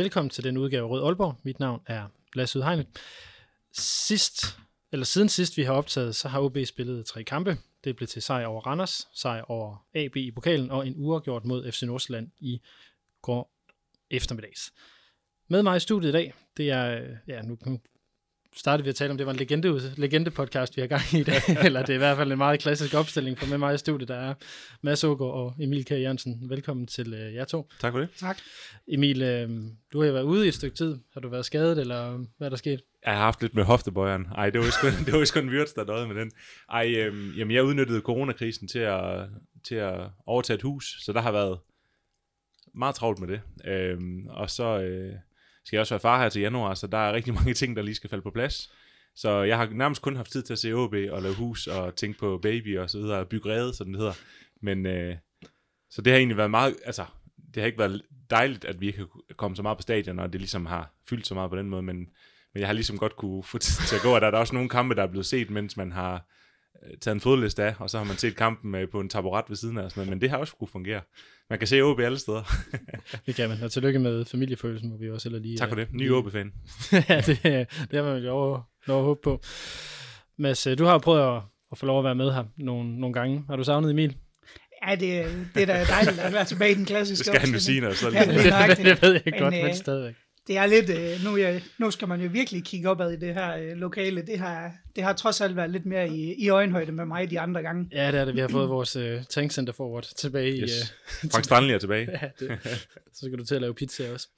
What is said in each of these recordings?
Velkommen til den udgave af Rød Aalborg. Mit navn er Lasse Udhegnet. Sidst, eller siden sidst vi har optaget, så har OB spillet tre kampe. Det blev til sejr over Randers, sejr over AB i pokalen og en uafgjort mod FC Nordsjælland i går eftermiddags. Med mig i studiet i dag, det er, ja, nu nu startede vi at tale om, det var en legende, legende podcast, vi har gang i i dag, eller det er i hvert fald en meget klassisk opstilling for med mig i studiet, der er Mads Ågaard og Emil K. Jørgensen. Velkommen til uh, jer to. Tak for det. Tak. Emil, øh, du har jo været ude i et stykke tid. Har du været skadet, eller hvad er der sket? Jeg har haft lidt med hoftebøjeren. Ej, det var sgu, det var sgu en Wirtz, der døde med den. Ej, øhm, jamen, jeg udnyttede coronakrisen til at, til at overtage et hus, så der har været meget travlt med det. Øhm, og så øh, skal jeg også være far her til januar, så der er rigtig mange ting, der lige skal falde på plads. Så jeg har nærmest kun haft tid til at se OB og lave hus og tænke på baby og så videre, og bygge rede, som det hedder. Men øh, så det har egentlig været meget, altså, det har ikke været dejligt, at vi ikke har kommet så meget på stadion, og det ligesom har fyldt så meget på den måde, men, men jeg har ligesom godt kunne få tid til at gå, og der er der også nogle kampe, der er blevet set, mens man har øh, taget en fodliste af, og så har man set kampen med på en taburet ved siden af, og sådan noget, men det har også kunne fungere. Man kan se OB alle steder. Det kan man. Og tillykke med familiefølelsen, må vi også heller lige... tak for det. Ny lige- OB-fan. ja, det, det har man jo over, lov at håbe på. Mads, øh, du har jo prøvet at, at få lov at være med her nogle, nogle gange. Har du savnet Emil? Ja, det, det er da dejligt at være tilbage i den klassiske Det skal han jo opstilling. sige, når så Ja, det det nøjagtigt. det ved jeg Men, godt, men øh, stadigvæk. Det er lidt, øh, nu, er, nu skal man jo virkelig kigge opad i det her øh, lokale. Det har, det har trods alt været lidt mere i, i øjenhøjde med mig de andre gange. Ja, det er det. Vi har fået vores uh, tankcenter forward tilbage i... Yes. Uh, Frank Strandli er tilbage. ja, det, så skal du til at lave pizza også.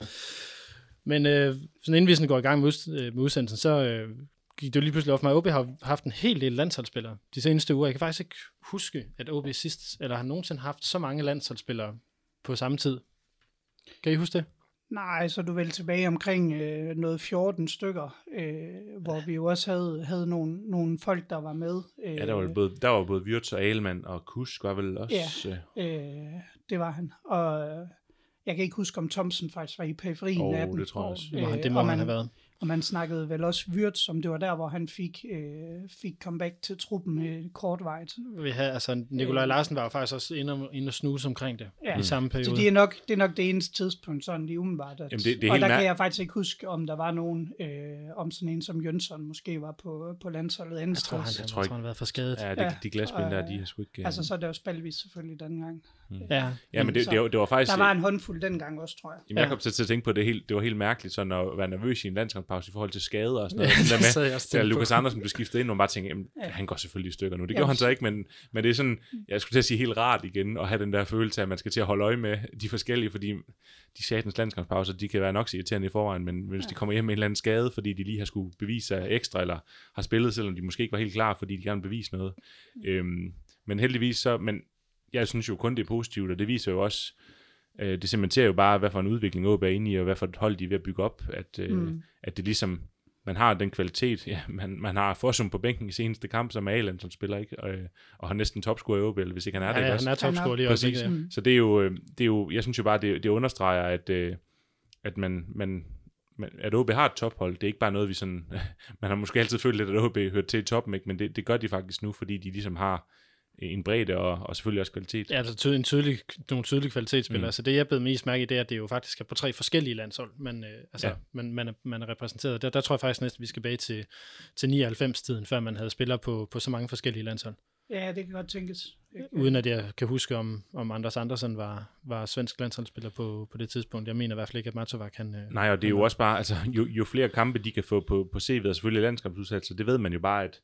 Men øh, sådan inden vi sådan går i gang med, ud, øh, med udsendelsen, så øh, gik det jo lige pludselig op for mig, at OB har haft en hel del landsholdsspillere de seneste uger. Jeg kan faktisk ikke huske, at OB sidst, eller har nogensinde haft så mange landsholdsspillere på samme tid. Kan I huske det? Nej, så du vel tilbage omkring øh, noget 14 stykker, øh, hvor vi jo også havde, havde nogle, nogle folk, der var med. Øh, Ja, der var, både, der var både Wirtz og Alemann, og Kusk var vel også... Ja. øh, Øh, det var han. Og øh, jeg kan ikke huske, om Thomsen faktisk var i periferien Åh, af den. det tror jeg også. Det må, han, Øh, det må og han man- have været. Og man snakkede vel også Wirtz, som det var der, hvor han fik, øh, fik comeback til truppen øh, kortvejt. Vi havde, altså, Nikolaj Larsen var jo faktisk også inde og, inde og snuse omkring det Ja. i samme periode. Så det er, nok, det er nok det eneste tidspunkt, sådan lige umiddelbart. At, Jamen, det- det er og der kan jeg faktisk ikke huske, om der var nogen, øh, om sådan en som Jønsson måske var på, på landsholdet andet jeg tror, han, jeg tror tror, ikke- han har været for skadet. Ja, det, Ja, de glasbind der, de har sgu ikke... øh, Altså, så er det jo Spalvis selvfølgelig den gang. Ja, ja, men det, så- det, var, det var faktisk... Der var en håndfuld dengang også, tror jeg. Jamen, jeg Ja. kom til, til at tænke på, at det, helt, det var helt mærkeligt sådan at være nervøs i en landskampspause i forhold til skade og sådan noget. Ja, Ja, det sad der jeg med, da tænkte på. Lukas Andersen blev skiftet ind, og man bare tænkte, jamen, Ja. han går selvfølgelig i stykker nu. Det Ja, gjorde han så ikke, men, men det er sådan, jeg skulle til at sige helt rart igen, at have den der følelse af, at man skal til at holde øje med de forskellige, fordi de satans landskampspauser, de kan være nok så irriterende i forvejen, men hvis de kommer hjem med en eller anden skade, fordi de lige har skulle bevise sig ekstra, eller har spillet, selvom de måske ikke var helt klar, fordi de gerne vil bevise noget. Øhm, men heldigvis så, men jeg synes jo kun, det er positivt, og det viser jo også, øh, det cementerer jo bare, hvad for en udvikling OB er inde i, og hvad for et hold de er ved at bygge op, at, øh, Mm. at det ligesom, man har den kvalitet, ja, man, man har Fossum på bænken i seneste kamp, som er Alan, som spiller ikke, og, og har næsten topscorer i OB, eller hvis ikke han er det, ja, ikke ja, også? han er topscorer lige Præcis. også. Mm. Så det er jo, øh, det er jo jeg synes jo bare, det, det understreger, at, øh, at man, man, man, at OB har et tophold. Det er ikke bare noget, vi sådan... man har måske altid følt lidt, at OB hørt til i toppen, ikke? men det, det gør de faktisk nu, fordi de ligesom har en bredde og, og selvfølgelig også kvalitet. Ja, altså ty- en tydelig, nogle tydelige kvalitetsspillere. Mm. Så det, jeg blev mest mærke i, det er, at det jo faktisk er på tre forskellige landshold, men, øh, altså, ja. Man, man, er, man er repræsenteret. Der, der tror jeg faktisk næsten, vi skal bage til, til 99-tiden, før man havde spillere på, på så mange forskellige landshold. Ja, det kan godt tænkes. Uden at jeg kan huske, om, om Anders Andersen var, var svensk landsholdsspiller på, på det tidspunkt. Jeg mener i hvert fald ikke, at Matovac kan... Øh, Nej, og det er han jo også bare, altså, jo, jo flere kampe de kan få på, på CV'et, og selvfølgelig landskampsudsatser, det ved man jo bare, at,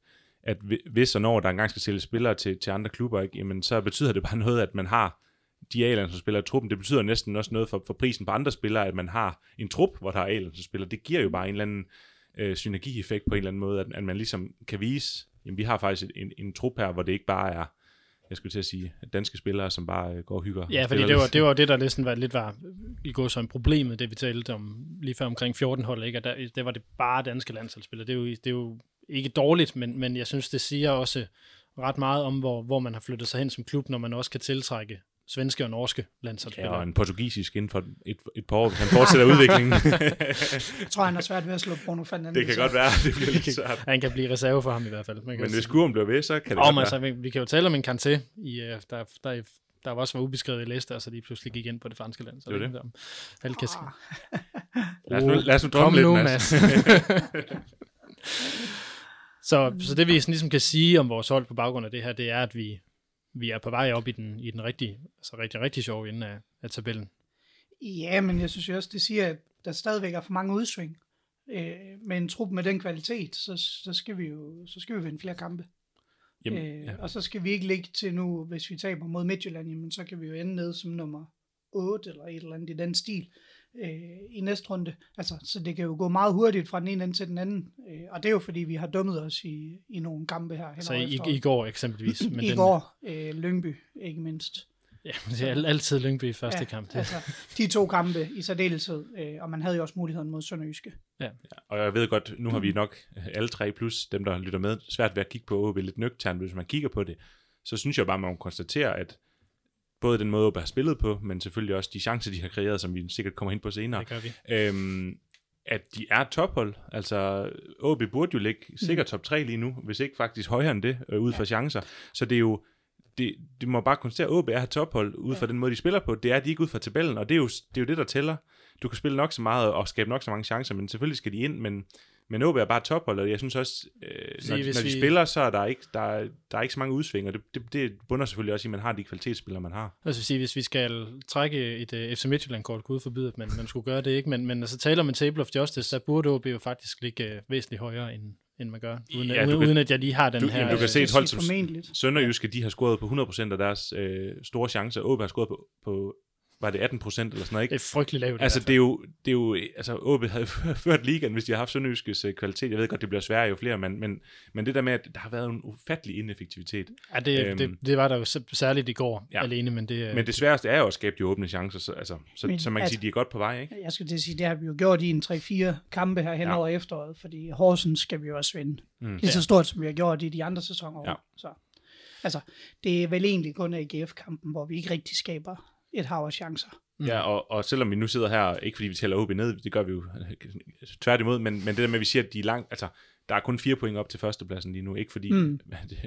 at hvi- hvis og når der engang skal sælge spillere til, til andre klubber, ikke, jamen, så betyder det bare noget, at man har de a spiller i truppen. Det betyder næsten også noget for, for prisen på andre spillere, at man har en trup, hvor der er a spiller. Det giver jo bare en eller anden øh, synergieffekt på en eller anden måde, at, at man ligesom kan vise, jamen vi har faktisk en, en trup her, hvor det ikke bare er jeg skulle til at sige, danske spillere, som bare øh, går og hygger. Ja, fordi det var, det var det, der næsten var, lidt var i går som problemet, det vi talte om lige før omkring 14 hold, ikke? Og der, det var det bare danske landsholdsspillere. Det er jo, det er jo ikke dårligt, men, men jeg synes, det siger også ret meget om, hvor, hvor man har flyttet sig hen som klub, når man også kan tiltrække svenske og norske Ja, landsholdsspillere. og en portugisisk inden for et, et par år, hvis han fortsætter udviklingen. Jeg tror, han har svært ved at slå Bruno Fernandes. det kan godt være, det bliver lidt svært. Han kan blive reserve for ham i hvert fald. Man kan Men hvis kurven bliver ved, så kan det Om, godt altså, være. vi, kan jo tale om en Kanté, i, øh, der, der, der også var ubeskrevet i Leicester, og så lige pludselig gik ind på det franske land. Så Det er det. Om, alle kan sige. Lad os nu, lad os nu drømme lidt, nu, Mads. så, så det vi sådan ligesom kan sige om vores hold på baggrund af det her, det er, at vi, vi er på vej op i den, i den rigtige, altså rigtig, rigtig sjove ende af, af tabellen. Ja, men jeg synes jo også, det siger, at der stadigvæk er for mange udsving. Øh, med en trup med den kvalitet, så, så, skal vi jo så skal vi vinde flere kampe. Jamen, øh, ja. Og så skal vi ikke ligge til nu, hvis vi taber mod Midtjylland, jamen, så kan vi jo ende ned som nummer 8 eller et eller andet i den stil øh, i næste runde. Altså, så det kan jo gå meget hurtigt fra den ene ende til den anden. Øh, og det er jo fordi, vi har dummet os i, i nogle kampe her. Så i, efteråret. i går eksempelvis. Men I den, går, øh, Lyngby ikke mindst. Ja, men det er al- altid Lyngby i første Ja, kamp. Det, Altså, de to kampe i særdeleshed, øh, og man havde jo også muligheden mod Sønderjyske. Og jeg ved godt, nu har vi nok alle tre, plus dem, der lytter med, svært ved at kigge på OB lidt nøgternt, hvis man kigger på det. Så synes jeg bare, man må konstatere, at både den måde, OB har spillet på, men selvfølgelig også de chancer, de har kreeret, som vi sikkert kommer ind på senere, det gør vi. øhm, at de er tophold. Altså, OB burde jo ligge sikkert top 3 lige nu, hvis ikke faktisk højere end det, øh, ud fra chancer. Så det er jo, det, det må bare konstatere, at OB er tophold ud fra den måde, de spiller på. Det er de ikke ud fra tabellen, og det er, jo, det er jo det, der tæller. Du kan spille nok så meget og skabe nok så mange chancer, men selvfølgelig skal de ind, men, men OB er bare et tophold, og jeg synes også, øh, når, hvis når de vi- spiller, så er der ikke, der, er- der er ikke så mange udsving, og det, det, det bunder selvfølgelig også i, at man har de kvalitetsspillere, man har. Altså, sige, hvis vi skal trække et uh, FC Midtjylland-kort, gud forbyde, at man, man skulle gøre det, ikke? Men, men altså taler om en table of justice, der burde OB jo faktisk ligge uh, væsentligt højere, end, end man gør. Uden, Ja, uden, kan- uden at jeg lige har den du- her... jamen, du kan øh, se et hold som-. Sønderjyske, de har scoret på 100% af deres øh, store chancer. OB har scoret på, på var det 18% eller sådan noget, ikke? Det er frygteligt lavt. Altså, det er jo, det er jo altså, OB havde ført ligaen, hvis de har haft Sønderjyskes øh, kvalitet. Jeg ved godt, det bliver sværere jo flere, men, men, men det der med, at der har været en ufattelig ineffektivitet. ja, det, øhm, det, det, var der jo særligt i går Ja. alene, men det, Men det sværeste er jo at skabe de åbne chancer, så, altså, så, Men, så man kan altså- sige, at de er godt på vej, ikke? Jeg skulle til at sige, det har vi jo gjort i en 3-4 kampe her hen Ja. over efteråret, fordi Horsens skal vi jo også vinde. Mm. Lige så stort, som vi har gjort i de andre sæsoner. Ja. Så, altså, det er vel egentlig kun AGF-kampen, hvor vi ikke rigtig skaber et hav af chancer. Ja, og, og selvom vi nu sidder her, ikke fordi vi tæller OB ned, det gør vi jo tværtimod, men, men det der med, at vi siger, at de er langt, altså, der er kun fire point op til førstepladsen lige nu, ikke fordi, mm. Mm.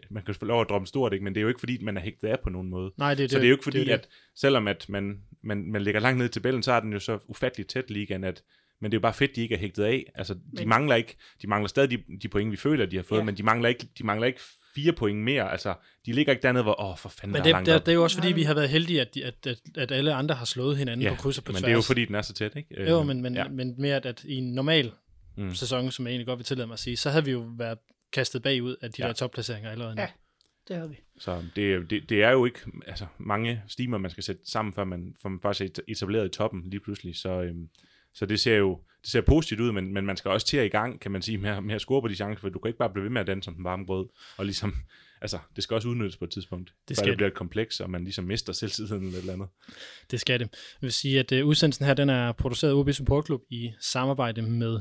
man kan få lov at drømme stort, ikke? men det er jo ikke fordi, man er hægtet af på nogen måde. Nej, det, Så det er jo ikke fordi, det, at selvom at man, man, man ligger langt ned i tabellen, så er den jo så ufattelig tæt ligaen, at men det er jo bare fedt, de ikke er hægtet af. Altså, de Men- mangler ikke, de mangler stadig de, de point, vi føler, de har fået. Ja. men de mangler, ikke, de mangler ikke fire point mere. Altså, de ligger ikke dernede, hvor, åh, for fanden, Men der er det, langt det, op. det er jo også fordi, vi har været heldige, at, at, at, at alle andre har slået hinanden ja, på kryds og på men tværs. det er jo fordi, den er så tæt, ikke? Jo, Øh, men, men, ja. men mere, at, at i en normal Mm. sæson, som jeg egentlig godt vil tillade mig at sige, så havde vi jo været kastet bagud af de Ja. der topplaceringer allerede nu. Ja. Det har vi. Så det, er- det, det er jo ikke altså, mange stimer, man skal sætte sammen, før man, før man bare er etableret i toppen lige pludselig. Så, øhm, så det ser jo det ser positivt ud, men, men man skal også til at i gang, kan man sige, med, at- med at score på de chancer, for du kan ikke bare blive ved med at danse som den varme brød. Og ligesom, altså, det skal også udnyttes på et tidspunkt, Det skal det bliver et kompleks, og man ligesom mister selvtilliden eller et eller andet. Det skal det. Jeg vil sige, at uh, udsendelsen her, den er produceret af OB Support Club i samarbejde med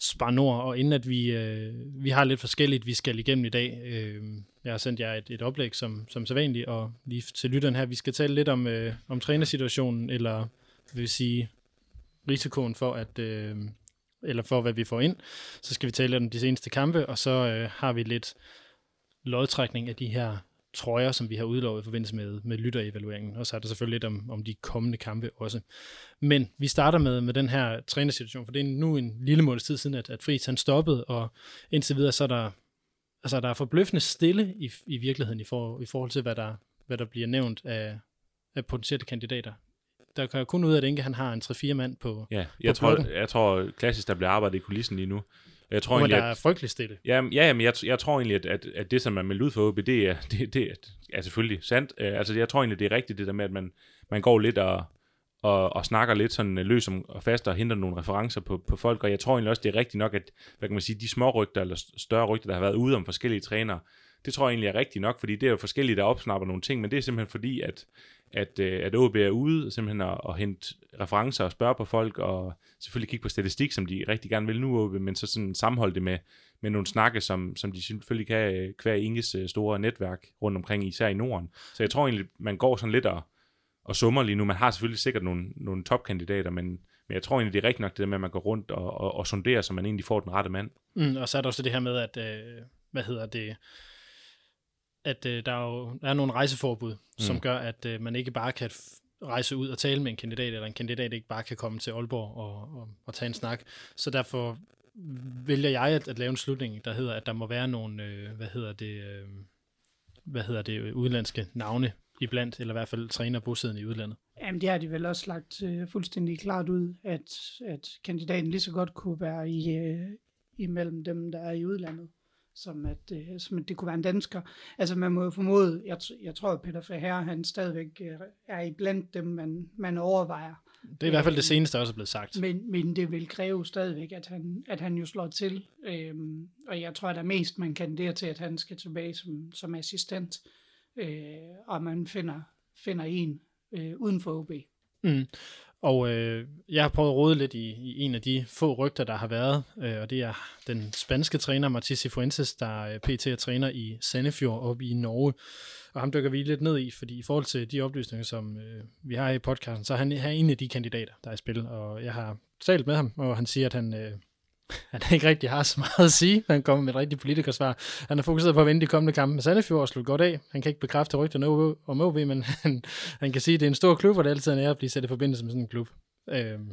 Spar Nord, og inden at vi, øh, vi har lidt forskelligt, vi skal igennem i dag. Øh, jeg har sendt jer et, et oplæg som, som sædvanligt, og lige til lytteren her, vi skal tale lidt om, øh, om trænersituationen, eller vil vi sige risikoen for, at, øh, eller for hvad vi får ind. Så skal vi tale om de seneste kampe, og så øh, har vi lidt lodtrækning af de her trøjer, som vi har udlovet i forbindelse med, med lytterevalueringen. Og så er der selvfølgelig lidt om, om de kommende kampe også. Men vi starter med, med den her trænersituation, for det er nu en lille måneds tid siden, at, at Friis han stoppede, og indtil videre så er der, altså, der er forbløffende stille i, i virkeligheden i, for, i forhold til, hvad der, hvad der bliver nævnt af, af potentielle kandidater. Der kan kun ud af, at Inge han har en 3-4 mand på, Ja, jeg, På tror, blokken. jeg tror klassisk, der bliver arbejdet i kulissen lige nu. Jeg tror hvor egentlig, der at, er frygtelig stille. Ja, ja men jeg, jeg tror egentlig, at, at, at det, som man melder ud for OB, det er, det, det er, selvfølgelig sandt. Uh, altså, jeg tror egentlig, det er rigtigt, det der med, at man, man går lidt og, og, og snakker lidt sådan øh, løs om, og fast og henter nogle referencer på, på folk, og jeg tror egentlig også, det er rigtigt nok, at hvad kan man sige, de små rygter, eller st- større rygter, der har været ude om forskellige trænere, det tror jeg egentlig er rigtigt nok, fordi det er jo forskelligt, der opsnapper nogle ting, men det er simpelthen fordi, at, at, øh, at OB er ude simpelthen at, at hente referencer og spørge på folk, og selvfølgelig kigge på statistik, som de rigtig gerne vil nu, OB, men så sådan sammenholde det med, med nogle snakke, som, som de selvfølgelig kan øh, hver Inges øh, store netværk rundt omkring, især i Norden. Så jeg tror egentlig, man går sådan lidt og, og summer lige nu. Man har selvfølgelig sikkert nogle, nogle topkandidater, men, men jeg tror egentlig, det er rigtigt nok det der med, at man går rundt og, og, og sonderer, så man egentlig får den rette mand. Mm, og så er der også det her med, at, øh, hvad hedder det, at øh, der jo er nogle rejseforbud, mm. som gør, at øh, man ikke bare kan rejse ud og tale med en kandidat, eller en kandidat ikke bare kan komme til Aalborg og, og, og tage en snak. Så derfor vælger jeg at, at lave en slutning, der hedder, at der må være nogle, øh, hvad hedder det, øh, hvad hedder det, udenlandske navne iblandt, eller i hvert fald træner bosiddende i udlandet. Jamen, det har de vel også lagt øh, fuldstændig klart ud, at, at kandidaten lige så godt kunne være i, øh, imellem dem, der er i udlandet, som at, øh, som at det kunne være en dansker. Altså, man må jo formode, jeg, jeg tror, at Peter Faher, han stadigvæk øh, er i blandt dem, man, man overvejer. Det er i hvert fald det seneste, der også er blevet sagt. Men, men det vil kræve stadigvæk, at han, at han jo slår til. Øhm, og jeg tror, at der mest, man kan det til, at han skal tilbage som, som assistent. Øh, og man finder, finder en øh, uden for OB. Mm. Og øh, jeg har prøvet at rode lidt i, i en af de få rygter, der har været, øh, og det er den spanske træner, Matisse Sifuentes, der øh, pt. er træner i Sandefjord oppe i Norge. Og ham dykker vi lidt ned i, fordi i forhold til de oplysninger, som øh, vi har i podcasten, så er han, han er en af de kandidater, der er i spil. Og jeg har talt med ham, og han siger, at han, øh, han ikke rigtig har så meget at sige. Han kommer med et rigtigt politikersvar. Han er fokuseret på at vinde de kommende kampe med Sandefjord og slutte godt af. Han kan ikke bekræfte rygterne om OB, men han, han kan sige, at det er en stor klub, og det er altid en ære at blive sat i forbindelse med sådan en klub. Øhm,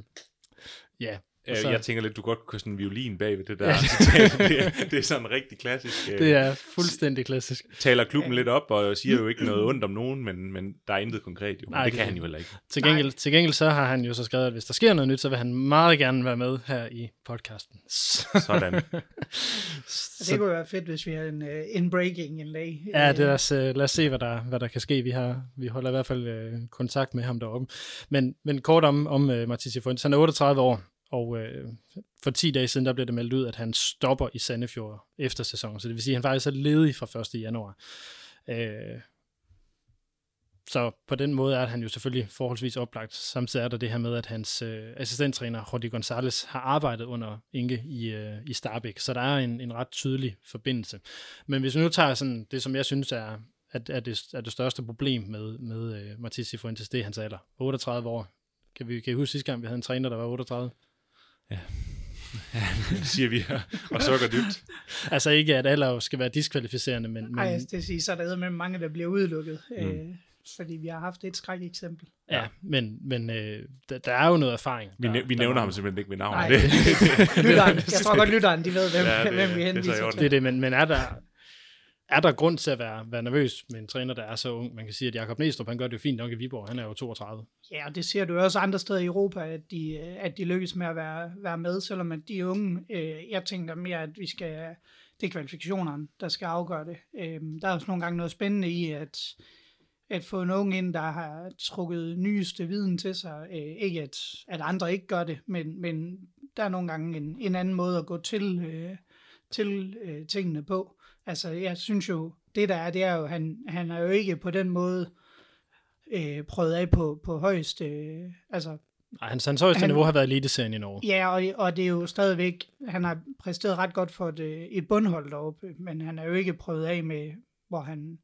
ja, Øh, så... Jeg tænker lidt, du godt kunne sådan en violin bag ved det der citat. det, er, det er sådan rigtig klassisk. Øh, det er fuldstændig klassisk. Taler klubben ja. lidt op og siger jo ikke noget ondt om nogen, men, men der er intet konkret jo. Nej, det, det kan han jo heller ikke. Til gengæld, til gengæld så har han jo så skrevet, at hvis der sker noget nyt, så vil han meget gerne være med her i podcasten. Sådan. så, det kunne være fedt, hvis vi har en, uh, en breaking en lag. Ja, det er, uh, lad os se, hvad der, hvad der kan ske. Vi, har, vi holder i hvert fald uh, kontakt med ham deroppe. Men, men kort om, om uh, Mathias Fuentes. Han er 38 år, og øh, for 10 dage siden, der blev det meldt ud, at han stopper i Sandefjord efter sæsonen. Så det vil sige, at han faktisk er ledig fra 1. januar. Øh, så på den måde er han jo selvfølgelig forholdsvis oplagt. Samtidig er der det her med, at hans øh, assistenttræner, Jordi Gonzalez, har arbejdet under Inge i, øh, i Starbæk. Så der er en, en ret tydelig forbindelse. Men hvis vi nu tager sådan, det, som jeg synes er, at, er, det, er det største problem med, med øh, Matisse Fuentes, det er hans alder. 38 år. Kan vi, kan I huske sidste gang, vi havde en træner, der var 38? Ja. ja, det siger vi, og sukker dybt. altså ikke, at alder skal være diskvalificerende, men... Nej, men... det siger, så er der med mange, der bliver udelukket. Mm. Øh, fordi vi har haft et skræk eksempel. Ja, ja. men, men øh, der, der er jo noget erfaring. Vi, der, vi nævner ham simpelthen ikke ved navn. Nej, det, lytteren, jeg tror godt, lytteren, de ved, hvem, ja, det, hvem vi henviser til. Det er det, men, men er der, er der grund til at være, være nervøs med en træner, der er så ung? Man kan sige, at Jakob Næstrup, han gør det jo fint nok i Viborg. Han er jo 32. Ja, og det ser du også andre steder i Europa, at de, at de lykkes med at være, være med, selvom at de unge, øh, jeg tænker mere, at vi skal, det er kvalifikationerne, der skal afgøre det. Øh, der er også nogle gange noget spændende i, at, at få en ung ind, der har trukket nyeste viden til sig. Øh, ikke at, at andre ikke gør det, men, men der er nogle gange en, en anden måde at gå til, øh, til øh, tingene på. Altså, jeg synes jo, det der er, det er jo, han, han er jo ikke på den måde øh, prøvet af på, på højeste, øh, altså... Nej, hans, hans højeste han, niveau har været eliteserien i Norge. Ja, og, og det er jo stadigvæk, han har præsteret ret godt for et, øh, et bundhold deroppe, men han er jo ikke prøvet af med, hvor han,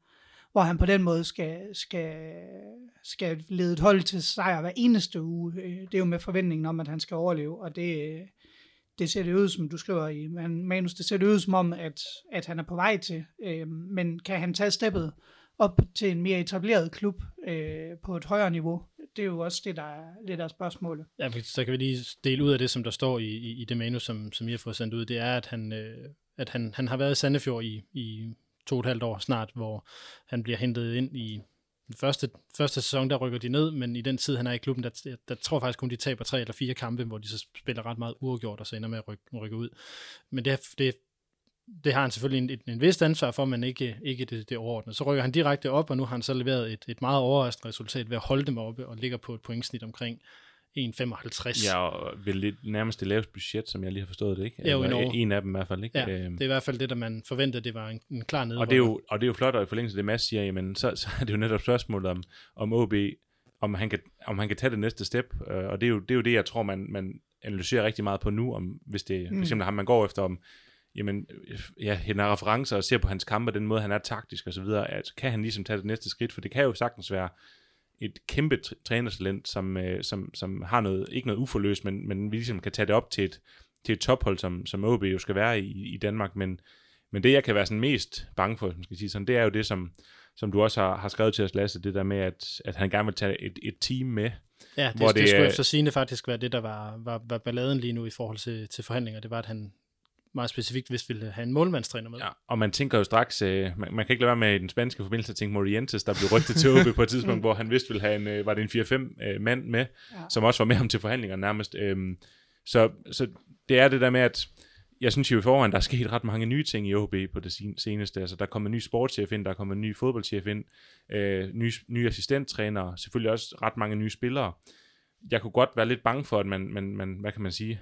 hvor han på den måde skal, skal, skal lede et hold til sejr hver eneste uge. Øh, det er jo med forventningen om, at han skal overleve, og det, det ser det ud, som du skriver i manus, det ser det ud som om, at, at han er på vej til. Øh, men kan han tage steppet op til en mere etableret klub øh, på et højere niveau? Det er jo også det, der er lidt af spørgsmålet. Ja, så kan vi lige dele ud af det, som der står i, i, i det manus, som, som I har fået sendt ud. Det er, at han, øh, at han, han har været i Sandefjord i, i to og et halvt år snart, hvor han bliver hentet ind i den første, første sæson, der rykker de ned, men i den tid, han er i klubben, der, der, tror jeg faktisk kun, de taber tre eller fire kampe, hvor de så spiller ret meget uafgjort, og så ender med at rykke, rykke ud. Men det, det, det har han selvfølgelig en, en vis ansvar for, men ikke, ikke det, det overordnede. Så rykker han direkte op, og nu har han så leveret et, et meget overraskende resultat ved at holde dem oppe, og ligger på et pointsnit omkring 1,55. Ja, og vel lidt nærmest det laveste budget, som jeg lige har forstået det, ikke? Ja, jo. En af dem i hvert fald, ikke? Ja, Øhm, det er i hvert fald det, der man forventede, det var en, en klar nedrykker. Og det, er jo, og det er jo flot, og i forlængelse af det, Mads siger, jamen, så, så er det jo netop spørgsmålet om, om OB, om han, kan, om han kan tage det næste step, øh, og det er, jo, det er jo det, jeg tror, man, man analyserer rigtig meget på nu, om hvis det for Mm. eksempel ham, man går efter, om jamen, ja, han har referencer og ser på hans kampe, den måde, han er taktisk og så videre, at kan han ligesom tage det næste skridt, for det kan jo sagtens være et kæmpe tr- trænertalent, som, øh, som, som har noget, ikke noget uforløst, men, men vi ligesom kan tage det op til et, til et tophold, som, som OB jo skal være i, i Danmark, men, men det, jeg kan være sådan mest bange for, man skal sige sådan, det er jo det, som, som du også har, har skrevet til os, Lasse, det der med, at, at han gerne vil tage et, et team med. Ja, det, hvor det, det skulle er- efter sigende faktisk være det, der var, var, var balladen lige nu i forhold til, til forhandlinger. Det var, at han meget specifikt vist ville have en målmandstræner med. Ja, og man tænker jo straks, øh, man, man kan ikke lade være med i den spanske forbindelse at tænke Morientes, der blev rygtet til OB på et tidspunkt, hvor han vidst ville have en, øh, var det en 4-5 øh, mand med, Ja. som også var med ham til forhandlingerne nærmest. Øhm, så, så det er det der med, at jeg synes jo i forvejen, der er sket ret mange nye ting i OB på det sen- seneste. Altså, der er kommet en ny sportschef ind, der er kommet en ny fodboldchef ind, øh, nye, nye assistenttrænere, selvfølgelig også ret mange nye spillere. Jeg kunne godt være lidt bange for, at man, man, man hvad kan man sige,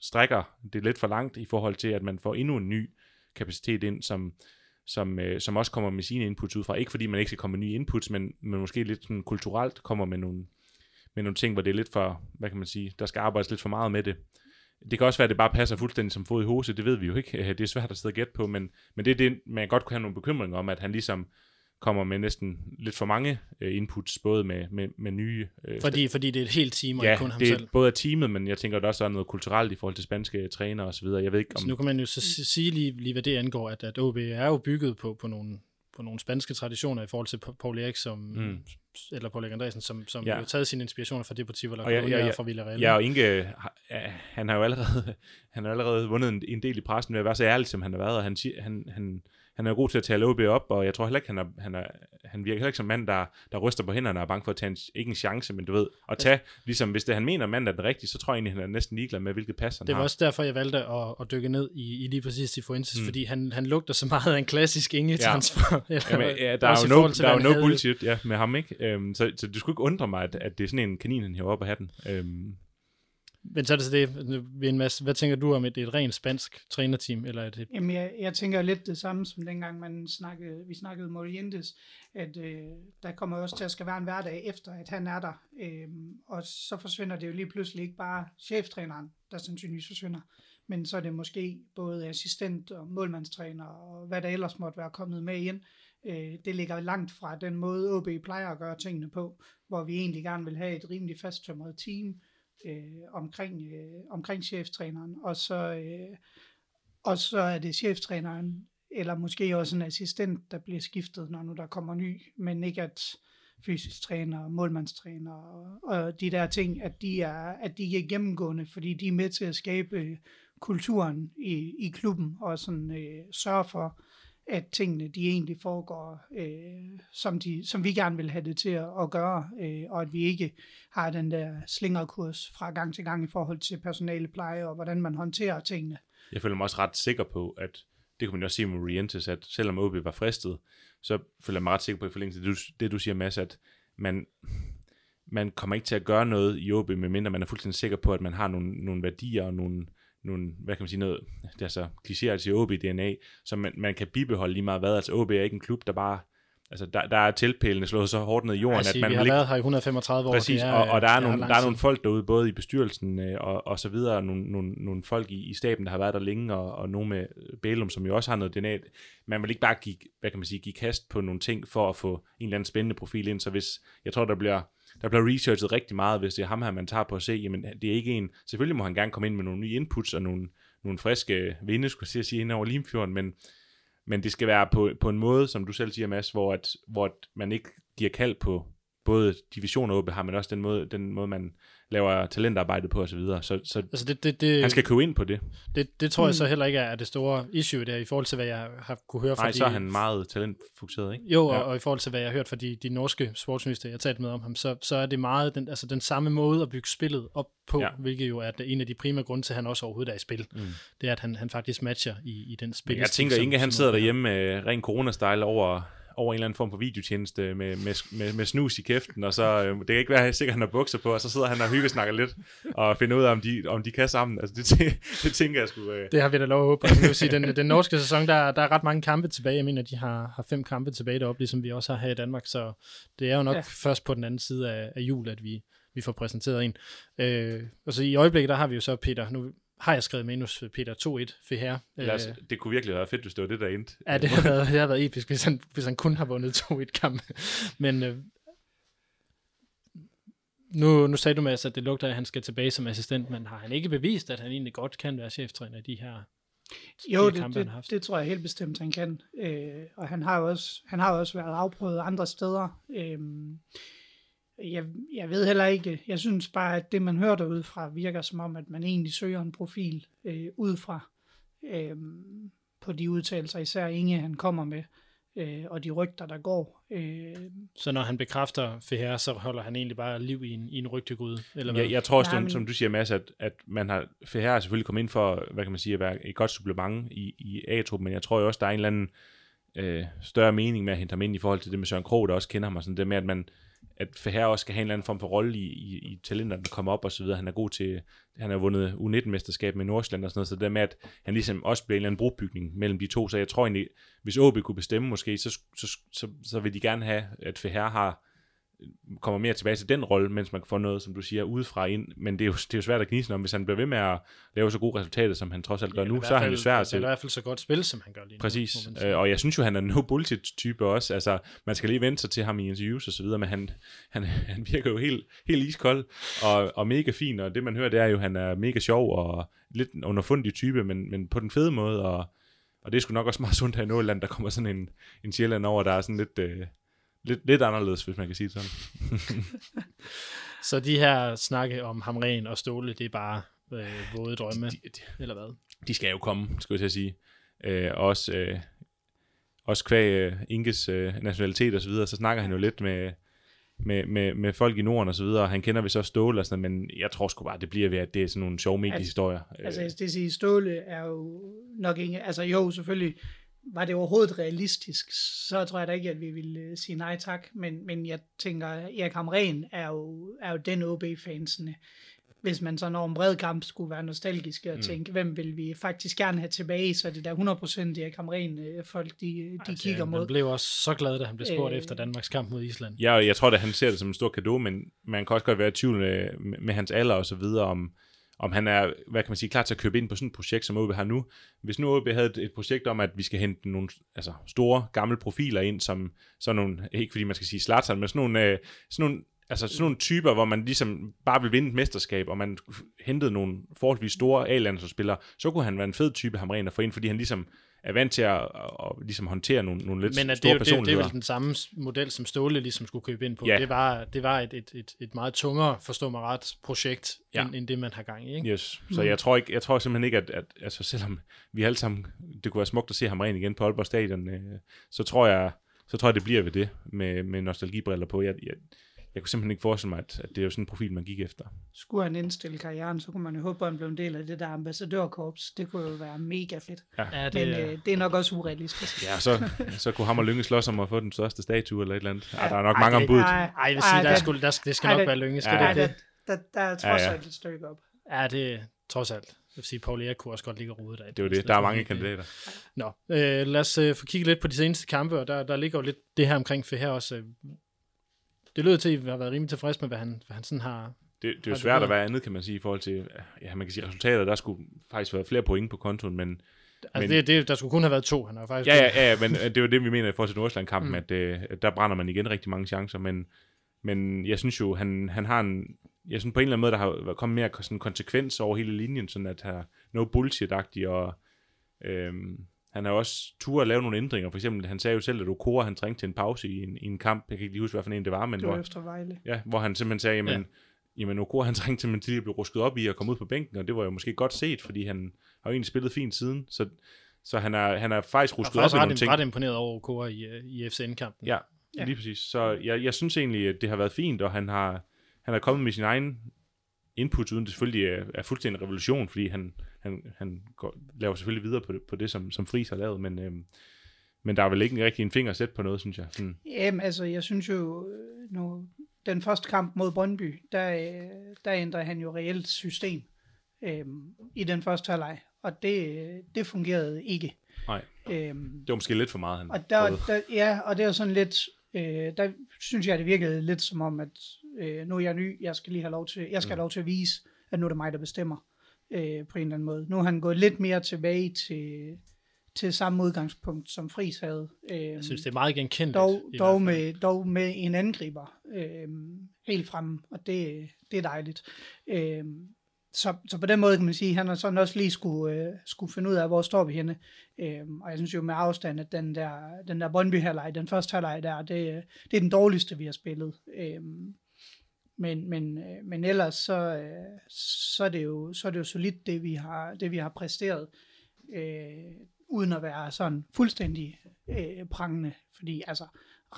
strækker det lidt for langt i forhold til, at man får endnu en ny kapacitet ind, som, som, øh, som også kommer med sine inputs ud fra. Ikke fordi man ikke skal komme med nye inputs, men, men måske lidt sådan kulturelt kommer med nogle, med nogle ting, hvor det er lidt for, hvad kan man sige, der skal arbejdes lidt for meget med det. Det kan også være, at det bare passer fuldstændig som fod i hose, det ved vi jo ikke. Det er svært at sidde og gætte på, men, men det er det, man godt kunne have nogle bekymringer om, at han ligesom kommer med næsten lidt for mange øh, inputs, både med, med, med nye... Øh, Fordi, fordi det er et helt team, og ja, ikke kun ham det er selv. både af teamet, men jeg tænker, at der også er noget kulturelt i forhold til spanske trænere osv. Jeg ved ikke, om... Så nu kan man jo så si- sige lige, lige hvad det angår, at, at OB er jo bygget på, på nogle på nogle spanske traditioner i forhold til Pa- Paul Erik, som, Mm. eller Paul Erik Andresen, som, som Ja. har taget sine inspirationer fra Deportivo La Og ja, ja, Coruña ja. fra Villarreal. Ja, og Inge, han har jo allerede, han har allerede vundet en, en del i pressen ved at være så ærlig, som han har været, og han, han, han, han er god til at tale OB op, og jeg tror heller ikke, han, er, han, er, han virker heller ikke som mand, der, der ryster på hænderne og er bange for at tage en, ikke en chance, men du ved, at tage, ligesom hvis det han mener, at manden er den rigtige, så tror jeg egentlig, han er næsten ligeglad med, hvilket pas han Det var har. også derfor, jeg valgte at, at dykke ned i, i lige præcis Cifuentes, Mm. fordi han, han lugter så meget af en klassisk Inge-transfer. Ja. Jamen, ja, der er jo no, til, der er no bullshit ja, med ham, ikke? Øhm, så, så det skulle ikke undre mig, at, at det er sådan en kanin, han op af hatten. Øhm, men så er det så det, en masse, hvad tænker du om et, et rent spansk trænerteam, eller et, et Jamen, jeg, jeg tænker lidt det samme, som dengang man snakkede, vi snakkede Morientes, at øh, der kommer også til at skal være en hverdag efter, at han er der. Øh, og så forsvinder det jo lige pludselig ikke bare cheftræneren, der sandsynligvis forsvinder, men så er det måske både assistent og målmandstræner og hvad der ellers måtte være kommet med ind. Øh, det ligger langt fra den måde, OB plejer at gøre tingene på, hvor vi egentlig gerne vil have et rimelig fasttømret team øh, omkring, øh, omkring cheftræneren, og så... Øh, og så er det cheftræneren, eller måske også en assistent, der bliver skiftet, når nu der kommer ny, men ikke at fysisk træner, målmandstræner og, og de der ting, at de, er, at de er gennemgående, fordi de er med til at skabe kulturen i, i klubben, og sådan øh, sørge for, at tingene de egentlig foregår, øh, som, de, som vi gerne vil have det til at, at gøre, øh, og at vi ikke har den der slingerkurs fra gang til gang i forhold til personalepleje, og hvordan man håndterer tingene. jeg føler mig også ret sikker på, at det kunne man jo også sige med Rientes, at selvom OB var fristet, så føler jeg mig ret sikker på i forlængelse af det, du, det du siger, Mads, at man, man kommer ikke til at gøre noget i OB, medmindre man er fuldstændig sikker på, at man har nogle, nogle værdier og nogle, nogle, hvad kan man sige, noget, det er så klichéer til OB-DNA, som man, man kan bibeholde lige meget hvad. Altså OB er ikke en klub, der bare, altså der, der er tilpælene slået så hårdt ned i jorden, altså, at man vi har ikke været her i 135 år. Præcis, det og, og der, er nogle, der er nogle folk derude, både i bestyrelsen øh, og, og så videre, og nogle, nogle, nogle folk i, i staben, der har været der længe, og, og nogle med Bælum, som jo også har noget DNA. Man vil ikke bare give, hvad kan man sige, give kast på nogle ting for at få en eller anden spændende profil ind, så hvis, jeg tror, der bliver, der bliver researchet rigtig meget, hvis det er ham her, man tager på at se, jamen det er ikke en, selvfølgelig må han gerne komme ind med nogle nye inputs og nogle, nogle friske vinde, skulle jeg sige, ind over Limfjorden, men, men det skal være på, på en måde, som du selv siger, Mads, hvor, at, hvor at man ikke giver kald på både division og OB har, men også den måde, den måde man laver talentarbejde på osv. Så, så, så Altså det, det, det, han skal købe ind på det. det, det tror jeg Mm. så heller ikke er det store issue der, i forhold til hvad jeg har kunne høre fra Nej, de... så er han meget talentfokuseret, ikke? Jo, og, Ja. og i forhold til, hvad jeg har hørt fra de, de norske sportsminister, jeg har talt med om ham, så, så er det meget den, altså den samme måde at bygge spillet op på, Ja. hvilket jo er det, en af de primære grunde til, at han også overhovedet er i spil. Mm. Det er, at han, han faktisk matcher i, i den spil. Men jeg tænker, Inge han sidder derhjemme med ren corona-style over, over en eller anden form for videotjeneste med, med, med, med snus i kæften, og så øh, det kan ikke være sikkert, at han har bukser på, og så sidder han og hyggesnakker lidt, og finder ud af, om de, om de kan sammen. Altså, det, det tænker jeg sgu... Øh, Det har vi da lov at håbe. Altså, jeg vil sige, den, den norske sæson, der, der er ret mange kampe tilbage. Jeg mener, de har, har fem kampe tilbage deroppe, ligesom vi også har her i Danmark. Så det er jo nok ja. Først på den anden side af, af jul, at vi, vi får præsenteret en. Øh, og så i øjeblikket, der har vi jo så Peter. Nu har jeg skrevet minus Peter 2-1 for her. lad os, det kunne virkelig være fedt, hvis det var det, der endte. Ja, det har været, det har været episk, hvis han, hvis han kun har vundet 2-1 kampe. Men øh, nu, nu sagde du, Mads, at det lugter, at han skal tilbage som assistent, men har han ikke bevist, at han egentlig godt kan være cheftræner i de her Jo, fire det, kampe, han det, har haft? det tror jeg helt bestemt, han kan. Øh, og han har jo også, han har også været afprøvet andre steder. Øh, jeg, jeg ved heller ikke, jeg synes bare, at det man hører derude fra virker som om, at man egentlig søger en profil øh, udefra øh, på de udtalelser, især Inge han kommer med, øh, og de rygter, der går. Øh, Så når han bekræfter Feher, så holder han egentlig bare liv i en, i en rygtegryde, eller hvad? Jeg, jeg tror også, Nej, som, men- som du siger, Mads, at, at man har, for her er selvfølgelig kommet ind for, hvad kan man sige, at være et godt supplement i, i A-truppen, men jeg tror jo også, der er en eller anden øh, større mening med at hente ham ind i forhold til det med Søren Krog, der også kender ham, og sådan det med, at man at Ferrer også skal have en eller anden form for rolle i, i, i talenterne, der kommer op og så videre. Han er god til, han har vundet U19-mesterskab med Nordsjælland og sådan noget, så det der med, at han ligesom også bliver en eller anden brobygning mellem de to, så jeg tror egentlig, hvis OB kunne bestemme måske, så, så, så, så vil de gerne have, at Ferrer har kommer mere tilbage til den rolle, mens man kan få noget, som du siger, udefra ind. Men det er jo, det er jo svært at gnise om, hvis han bliver ved med at lave så gode resultater, som han trods alt gør i nu, så er han jo svær Eller i til. hvert fald så godt spil, som han gør lige Præcis, nu. sige. øh, og jeg synes jo, han er en no bullshit-type også. Altså, man skal lige vente sig til ham i interviews og så videre, men han, han, han virker jo helt, helt iskold og, og mega fin, og det man hører, det er jo, at han er mega sjov og lidt en underfundig type, men, men på den fede måde, og, og det er sgu nok også meget sundt her i Nordjylland, der kommer sådan en, en Sjælland over, der er sådan lidt, øh, lidt, lidt anderledes, hvis man kan sige det sådan. Så de her snakke om Hamren og Ståle, det er bare øh, våde drømme, De, de, eller hvad? de skal jo komme, skal jeg til at sige. Øh, også, øh, også kvæg øh, Inkes øh, nationalitet og så videre, så snakker han jo lidt med, med, med, med folk i Norden og så videre, og han kender vist også Ståle og sådan noget, men jeg tror sgu bare, det bliver ved, at det er sådan nogle sjove mediehistorier. Altså, Øh, jeg skal sige, Ståle er jo nok ikke... Altså, jo, selvfølgelig var det overhovedet realistisk, så tror jeg da ikke, at vi ville øh, sige nej tak. Men, men jeg tænker, Erik Hamren er jo, er jo den OB-fansene. Hvis man så når en bred kamp skulle være nostalgisk og Mm. tænke, hvem vil vi faktisk gerne have tilbage, så er det der 100% Erik Hamren, øh, folk de, de Altså, kigger Han mod. blev også så glad, da han blev spurgt Øh. efter Danmarks kamp mod Island. Ja, og jeg tror, at han ser det som en stor gave, men man kan også godt være i tvivl med, med, med hans alder og så videre, om, om han er, hvad kan man sige, klar til at købe ind på sådan et projekt, som OB har nu. Hvis nu OB havde et, et projekt om, at vi skal hente nogle altså, store, gamle profiler ind, som sådan nogle, ikke fordi man skal sige Zlatan, men sådan nogle, øh, sådan nogle Altså sådan nogle typer, hvor man ligesom bare vil vinde et mesterskab, og man hentede nogle forholdsvis store A-landsholdsspillere, så kunne han være en fed type, ham rent at få ind, fordi han ligesom er vant til at, at, at ligesom håndtere nogle, nogle lidt Men at det, store er jo- det, det er personligheder. vel den samme model, som Ståle ligesom skulle købe ind på. Ja. Det var, det var et, et, et, et meget tungere, forstå mig ret, projekt, Ja. end, end det, man har gang i. Ikke? Yes. Så jeg tror ikke, jeg tror simpelthen ikke, at, at altså selvom vi alle sammen, det kunne være smukt at se ham rent igen på Aalborg Stadion, øh, så tror jeg, så tror jeg, det bliver ved det med, med nostalgibriller på. Jeg, jeg, jeg kunne simpelthen ikke forestille mig, at, at det er jo sådan en profil, man gik efter. Skulle han indstille karrieren, så kunne man jo håbe, at han blev en del af det der ambassadørkorps. Det kunne jo være mega fedt. Ja, det, Men er- øh, det er nok også urealistisk. Ja, så, så kunne ham og Lynge slås om at få den største statue eller et eller andet. Ja, der er nok Ej, mange om det- budet. Ej, ej, jeg vil sige, ej, der, er det- sgu, der, skal, det skal ej, nok det- være. Skal Ja, det der, det? der, der er trods Ja, ja. alt et stykke op. Ja, det er trods alt. Jeg vil sige, Paul Erik kunne også godt ligge og rode der. Det er jo det. Der er mange kandidater. Nå, øh, lad os øh, få kigget lidt på de seneste kampe, og der, der ligger jo lidt det her omkring for her også. Øh, det lyder til, at I har været rimelig tilfreds med, hvad han, hvad han sådan har... Det, det er jo svært at være andet, kan man sige, i forhold til, ja, man kan sige resultater. Der skulle faktisk være flere point på kontoen, men Altså, Men- det, det, der skulle kun have været to. Han har faktisk Ja, ja, ja, men øh, det var det, vi mener i forhold til Nordsjælland-kampen, Mm. at øh, der brænder man igen rigtig mange chancer, men, men jeg synes jo, han, han har en, jeg synes på en eller anden måde, der har kommet mere sådan konsekvens over hele linjen, sådan at han no bullshit-agtig, og øhm, han har også tur at lave nogle ændringer. For eksempel, han sagde jo selv, at Okora, han trængte til en pause i en, i en kamp. Jeg kan ikke lige huske, hvad for en det var, men Det var hvor, efter Vejle. ja, hvor han simpelthen sagde, jamen, Ja. ja. jamen Okora, han trængte til at blive rusket op i og komme ud på bænken, og det var jo måske godt set, fordi han har jo egentlig spillet fint siden, så, så han er, han er faktisk Jeg rusket er op faktisk i nogle ret, ting. ret imponeret over Okora i, øh, i FCN-kampen. Ja, Ja. ja, lige præcis. Så jeg, jeg synes egentlig, at det har været fint, og han har, han er kommet med sin egen input, uden det selvfølgelig er, er fuldstændig en revolution, fordi han, han, han går, laver selvfølgelig videre på det, på det som, som Friis har lavet, men, øhm, men der er vel ikke rigtig en finger at sætte på noget, synes jeg. Sådan, Jamen, altså, jeg synes jo, øh, nu, den første kamp mod Brøndby, der, øh, der ændrede han jo reelt system øh, i den første halvleg, og det, det fungerede ikke. nej, Øhm, det var måske lidt for meget, han og der, prøvede. der, ja, og det er jo sådan lidt, øh, der synes jeg, det virkede lidt som om, at øh, nu er jeg ny, jeg skal lige have lov til, jeg skal have lov til at vise, at nu er det mig, der bestemmer øh, på en eller anden måde. Nu er han gået lidt mere tilbage til, til samme udgangspunkt, som Friis havde. Øh, Jeg synes, det er meget genkendeligt. dog, dog, med, dog med en angriber øh, helt fremme, og det, det er dejligt. Øh, så, så på den måde kan man sige, at han har sådan også lige skulle, øh, skulle finde ud af, hvor står vi henne. Øh, og jeg synes jo med afstand, at den der, den der Brøndby halvleg, den første halvleg der, det, det er den dårligste, vi har spillet. Øh, men, men, øh, men ellers så, øh, så, er det jo, så er det jo solidt, det vi har, det vi har præsteret, øh, uden at være sådan fuldstændig øh, prangende. Fordi altså,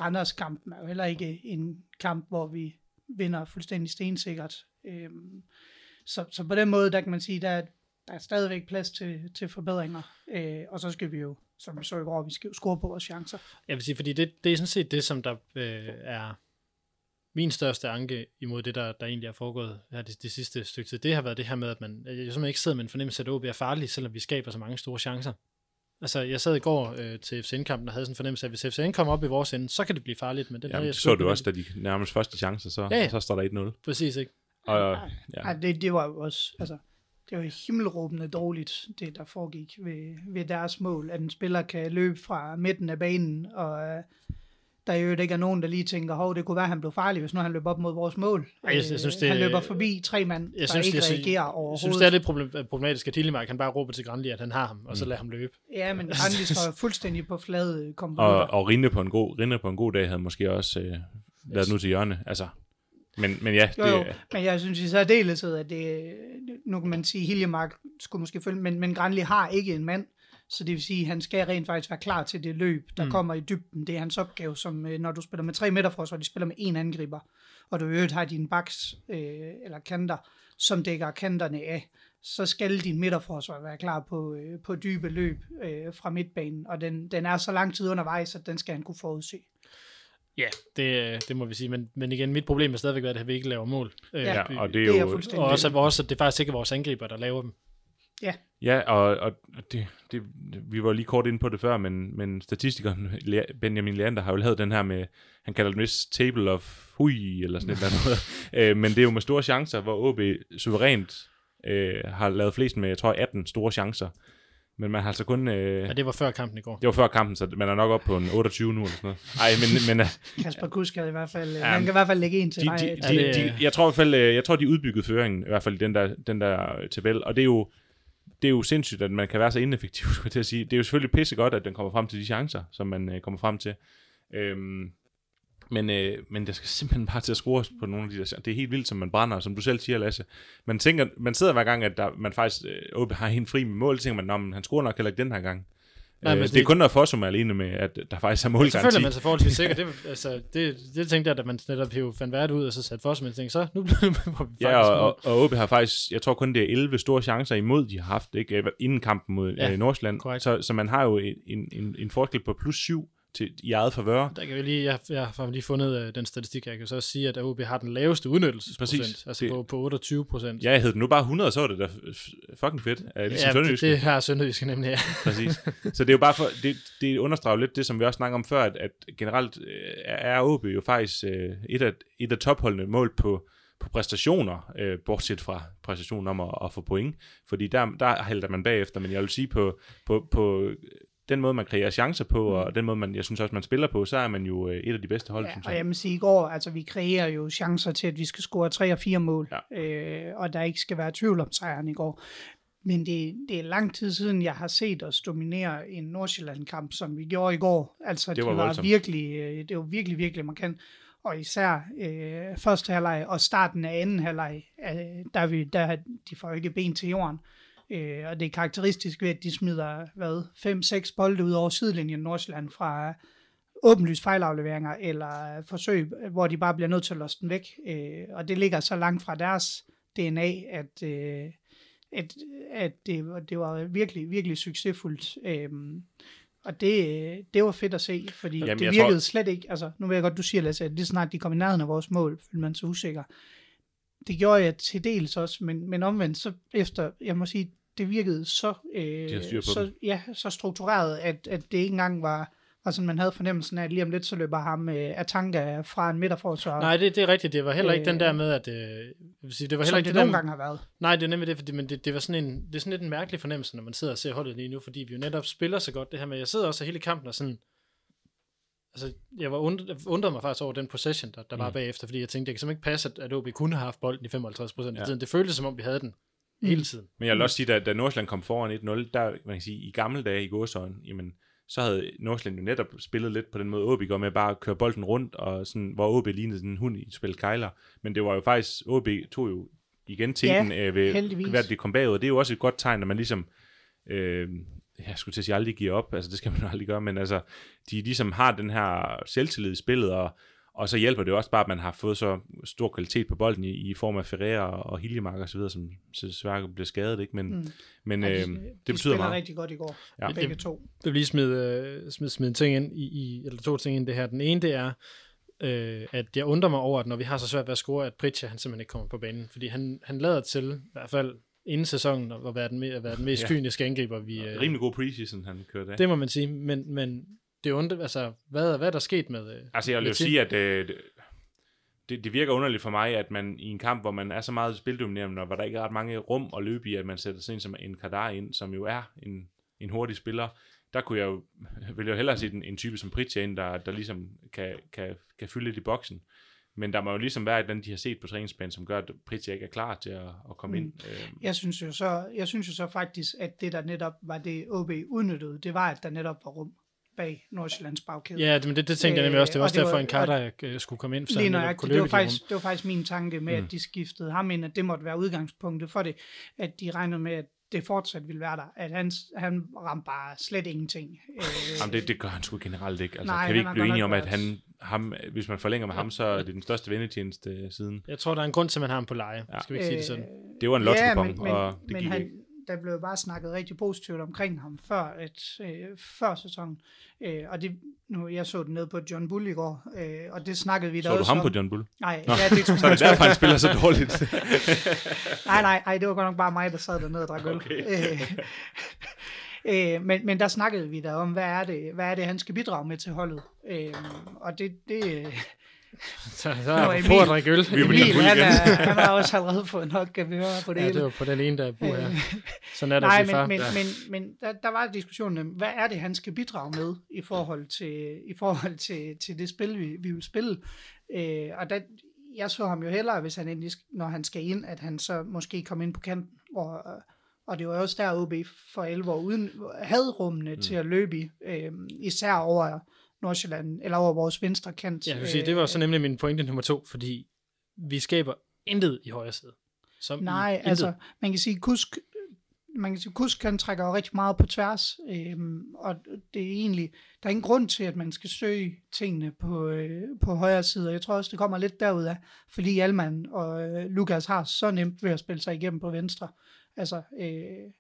Randers kampen er jo heller ikke en kamp, hvor vi vinder fuldstændig stensikkert. Øh, så, så på den måde, der kan man sige, der, der er stadigvæk plads til, til forbedringer. Øh, og så skal vi jo, som vi så i går, vi skal jo score på vores chancer. Jeg vil sige, fordi det, det er sådan set det, som der øh, er min største anke imod det, der, der egentlig er foregået her det, det sidste stykke tid. Det har været det her med, at man jeg simpelthen ikke sidder med en fornemmelse af, at OB er farlig, selvom vi skaber så mange store chancer. Altså, jeg sad i går øh, til FCN-kampen og havde sådan en fornemmelse af, at hvis FCN kommer op i vores ende, så kan det blive farligt. Men det Jamen, jeg det sgu så du også, da de nærmest første chancer, så, Ja, ja. så står der 1-0. Præcis, ikke? Og, Ja. ja. Ej, det, det var jo også, altså, det var himmelråbende dårligt, det der foregik ved, ved deres mål, at en spiller kan løbe fra midten af banen, og øh, der er jo ikke er nogen, der lige tænker, hov, det kunne være, at han blev farlig, hvis nu han løber op mod vores mål. Jeg- jeg synes, Øh, det- han løber forbi tre mand, der Jeg synes, ikke det, reagerer jeg overhovedet. synes, det er lidt problem- problematisk, at Dillimark han bare råber til Granli, at han har ham, og så lader ham løbe. Ja, men han lige står fuldstændig på flade og, kompromitter. og Rinde på en god, Rinde på en god dag havde måske også øh, været nu til hjørne. Altså, men, men ja, Jo, det, jo, men jeg synes i særdeleshed, at det, nu kan man sige, at Hiljemark skulle måske følge, men, men Granli har ikke en mand, så det vil sige, at han skal rent faktisk være klar til det løb, der mm. kommer i dybden. Det er hans opgave, som øh, når du spiller med tre meter for så de spiller med en angriber, og du i øvrigt har dine backs øh, eller kanter, som dækker kanterne af, så skal din midterforsvar være klar på, øh, på dybe løb øh, fra midtbanen, og den, den er så lang tid undervejs, at den skal han kunne forudse. Ja, det, det må vi sige. Men, men igen, mit problem er stadigvæk, været, at vi ikke laver mål. Øh, Ja, ja, og det er Det er jo... og også, at også, at det faktisk ikke er vores angriber, der laver dem. Ja, og, og det, det, vi var lige kort inde på det før, men, men statistikeren Benjamin Leander har jo lavet den her med, han kalder det vist table of hui, eller sådan et eller andet. øh, men det er jo med store chancer, hvor OB suverænt øh, har lavet flest med, jeg tror, 18 store chancer. Men man har altså kun... Øh, Ja, det var før kampen i går. det var før kampen, så man er nok op på en 28 nu eller sådan noget. Ej, men, men øh, Kasper Kusk havde i hvert fald, ja, Ja, han kan i hvert fald lægge en til de, dig. de, at- de, det- de, jeg tror i hvert fald, øh, jeg tror, de udbyggede føringen, i hvert fald i den der, den der tabel, og det er jo, det er jo sindssygt, at man kan være så ineffektiv, skulle jeg til at sige. Det er jo selvfølgelig pisse godt, at den kommer frem til de chancer, som man øh, kommer frem til. Øhm, men, øh, men der skal simpelthen bare til at score på nogle af de der. Det er helt vildt, som man brænder, som du selv siger, Lasse. Man, tænker, man sidder hver gang, at der, man faktisk øh, har en fri med mål, tænker man, men han scorer nok heller ikke den her gang. Nej, øh, det, er kun når Fossum er alene med, at der faktisk er Så målgaranti. føler man sig forholdsvis sikker. Det, altså, det, det tænkte jeg, da man netop hævde Van Vert ud, og så satte Fossum, og tænkte, så nu bliver det faktisk Ja, og, og, og OB har faktisk, jeg tror kun det er 11 store chancer imod, de har haft, ikke? Øh, inden kampen mod Ja, ja, Nordsjælland. Så, så man har jo en, en, en, en forskel på plus 7 til, i eget favør. Der kan vi lige, jeg, jeg har lige fundet uh, den statistik, jeg kan så sige, at OB har den laveste udnyttelsesprocent, Præcis. altså Det- på, på 28 procent. Ja, jeg hed den nu bare 100, så var det da fucking fedt. Uh, ligesom ja det, det har Sønderjyske nemlig, ja. Præcis. Så det er jo bare for, det, det understreger lidt det, som vi også snakker om før, at, at generelt øh, er OB jo faktisk øh, et, af, et af topholdene mål på, på præstationer, øh, bortset fra præstationen om at, at få point. Fordi der, der hælder man bagefter, men jeg vil sige på, på, på den måde, man kreerer chancer på, og den måde, man, jeg synes også, man spiller på, så er man jo øh, et af de bedste hold, Ja, synes og jeg. jeg må sige, i går, altså vi kreerer jo chancer til, at vi skal score tre og fire mål, Ja. øh, og der ikke skal være tvivl om sejren i går. Men det, det er lang tid siden, jeg har set os dominere en Nordsjælland-kamp, som vi gjorde i går. Altså, Det var det var voldsomt. virkelig, øh, det var virkelig, virkelig markant. Og især øh, første halvleg og starten af anden halvleg, øh, der, er vi, der de får ikke ben til jorden. Øh, og det er karakteristisk ved, at de smider, hvad, 5-6 bolde ud over sidelinjen Nordsjælland fra åbenlyst fejlafleveringer eller forsøg, hvor de bare bliver nødt til at låse den væk. Øh, og det ligger så langt fra deres DNA, at, øh, at, at det, var- det var virkelig, virkelig succesfuldt. Øh, Og det, øh, det var fedt at se, fordi Jamen, det virkede tror- slet ikke, altså nu ved jeg godt, du siger, Lasse, at lige snart de kom i nærheden af vores mål, følte man så usikker. Det gjorde jeg til dels også, men, men omvendt, så efter, jeg må sige, det virkede så, øh, så, dem. ja, så struktureret, at, at det ikke engang var, var sådan, man havde fornemmelsen af, at lige om lidt, så løber ham øh, Atanga fra en midterforsvar. Nej, det, det er rigtigt. Det var heller ikke Øh, den der med, at... Øh, jeg vil sige, det var heller ikke det det nogle gange har været. Nej, det er nemlig det, fordi, men det, det, var sådan en, det er sådan lidt en mærkelig fornemmelse, når man sidder og ser holdet lige nu, fordi vi jo netop spiller så godt det her med, jeg sidder også hele kampen og sådan, altså, jeg var jeg undrede mig faktisk over den possession, der, der var Mm. bagefter, fordi jeg tænkte, det kan simpelthen ikke passe, at, at OB kunne have haft bolden i 55 procent Ja. af tiden. Det føltes som om, vi havde den hele tiden. Men jeg vil også sige, da, da Nordsjælland kom foran 1-0, der, man kan sige, i gamle dage i gåsøjen, jamen, så havde Nordsjælland jo netop spillet lidt på den måde, OB går med bare at køre bolden rundt, og sådan, hvor OB lignede sådan en hund i et spil kejler. Men det var jo faktisk, OB tog jo igen teten Ja, øh, ved, heldigvis. ved, at de kom bagud, og det er jo også et godt tegn, når man ligesom, øh, jeg skulle til at sige, aldrig giver op, altså det skal man jo aldrig gøre, men altså, de ligesom har den her selvtillid i spillet, og, og så hjælper det også bare, at man har fået så stor kvalitet på bolden i, i form af Ferreira og Hiljemark og så videre, som så desværre blev skadet, ikke? Men, Mm. men Ja, øh, de, det de betyder spiller meget. rigtig godt i går, Ja. begge Det- to. Jeg vil lige smide, øh, smide, smide en ting ind i, i, eller to ting ind i det her. Den ene, det er, øh, at jeg undrer mig over, at når vi har så svært ved at score, at Pritja, han simpelthen ikke kommer på banen. Fordi han, han lader til, i hvert fald inden sæsonen, at være den, at være den mest Ja. kyniske angriber, vi... Øh, Rimelig god preseason, han kørte af. Det må man sige, men, men det undrer, altså, hvad, hvad er der sket med... Øh, Altså, jeg vil jo sige, at øh, det, det virker underligt for mig, at man i en kamp, hvor man er så meget spildominerende, og hvor der ikke er ret mange rum at løbe i, at man sætter sådan en som en Kadar ind, som jo er en, en hurtig spiller, der kunne jeg jo, ville jeg jo hellere se en, en type som Pritja ind, der, der ligesom kan, kan, kan fylde lidt i boksen. Men der må jo ligesom være et eller andet, de har set på træningsbanen, som gør, at Pritja ikke er klar til at, at komme Mm. ind. Øh, Jeg synes, jo så, jeg synes jo så faktisk, at det der netop var det, OB udnyttede, det var, at der netop var rum bag Nordsjællands bagkæde. Ja, det, men det, det tænkte jeg nemlig Øh, også. Det var og også det derfor, var- en Carter øh, skulle komme ind, så Lige nøjagtigt. kunne Det var, løbe i de rum. faktisk, det var faktisk min tanke med, Mm. at de skiftede ham ind, at det måtte være udgangspunktet for det, at de regnede med, at det fortsat ville være der, at han, han ramte bare slet ingenting. Øh, Jamen, det, det gør han sgu generelt ikke. Altså, Nej, kan vi ikke blive enige om, at han, ham, hvis man forlænger med ham, så er det den største vendetjeneste øh, siden. Jeg tror, der er en grund til, at man har ham på leje. Ja. Skal vi ikke sige det sådan? Det var en ja, lotto men, men, og det men gik han, ikke. der blev bare snakket rigtig positivt omkring ham før, at, øh, før sæsonen. Øh, og det, nu, jeg så den ned på John Bull i går, øh, og det snakkede vi da Så du også ham om. på John Bull? Nej, Nå, ja, det tror Så er det derfor, han spiller så dårligt. nej, nej, nej, det var godt nok bare mig, der sad dernede og drak øl. Okay. Øh, øh, men, men der snakkede vi da om, hvad er det, hvad er det han skal bidrage med til holdet. Øh, og det, det Så, så er Emil- på at drikke øl. Vi Emil, han, igen. er, han har også allerede fået nok, kan vi høre på det Ja, det var på den ene, der bor her. Sådan er det Nej, far. men, men, men, men der, der var diskussionen, om, hvad er det, han skal bidrage med i forhold til, i forhold til, til det spil, vi, vi vil spille. Øh, og der, jeg så ham jo hellere, hvis han endelig, når han skal ind, at han så måske kom ind på kanten. Og, og det var også der, OB for 11 år uden, havde rummene mm. til at løbe i, øh, især over Nordsjælland, eller over vores venstre kant. Ja, jeg vil sige, det var så nemlig min pointe nummer to, fordi vi skaber intet i højre side. Som Nej, intet. altså, man kan sige, Kusk, man kan sige, Kusk han trækker jo rigtig meget på tværs, øhm, og det er egentlig, der er ingen grund til, at man skal søge tingene på, øh, på højre side, og jeg tror også, det kommer lidt derud af, fordi Alman og øh, Lukas har så nemt ved at spille sig igennem på venstre. Altså, øh,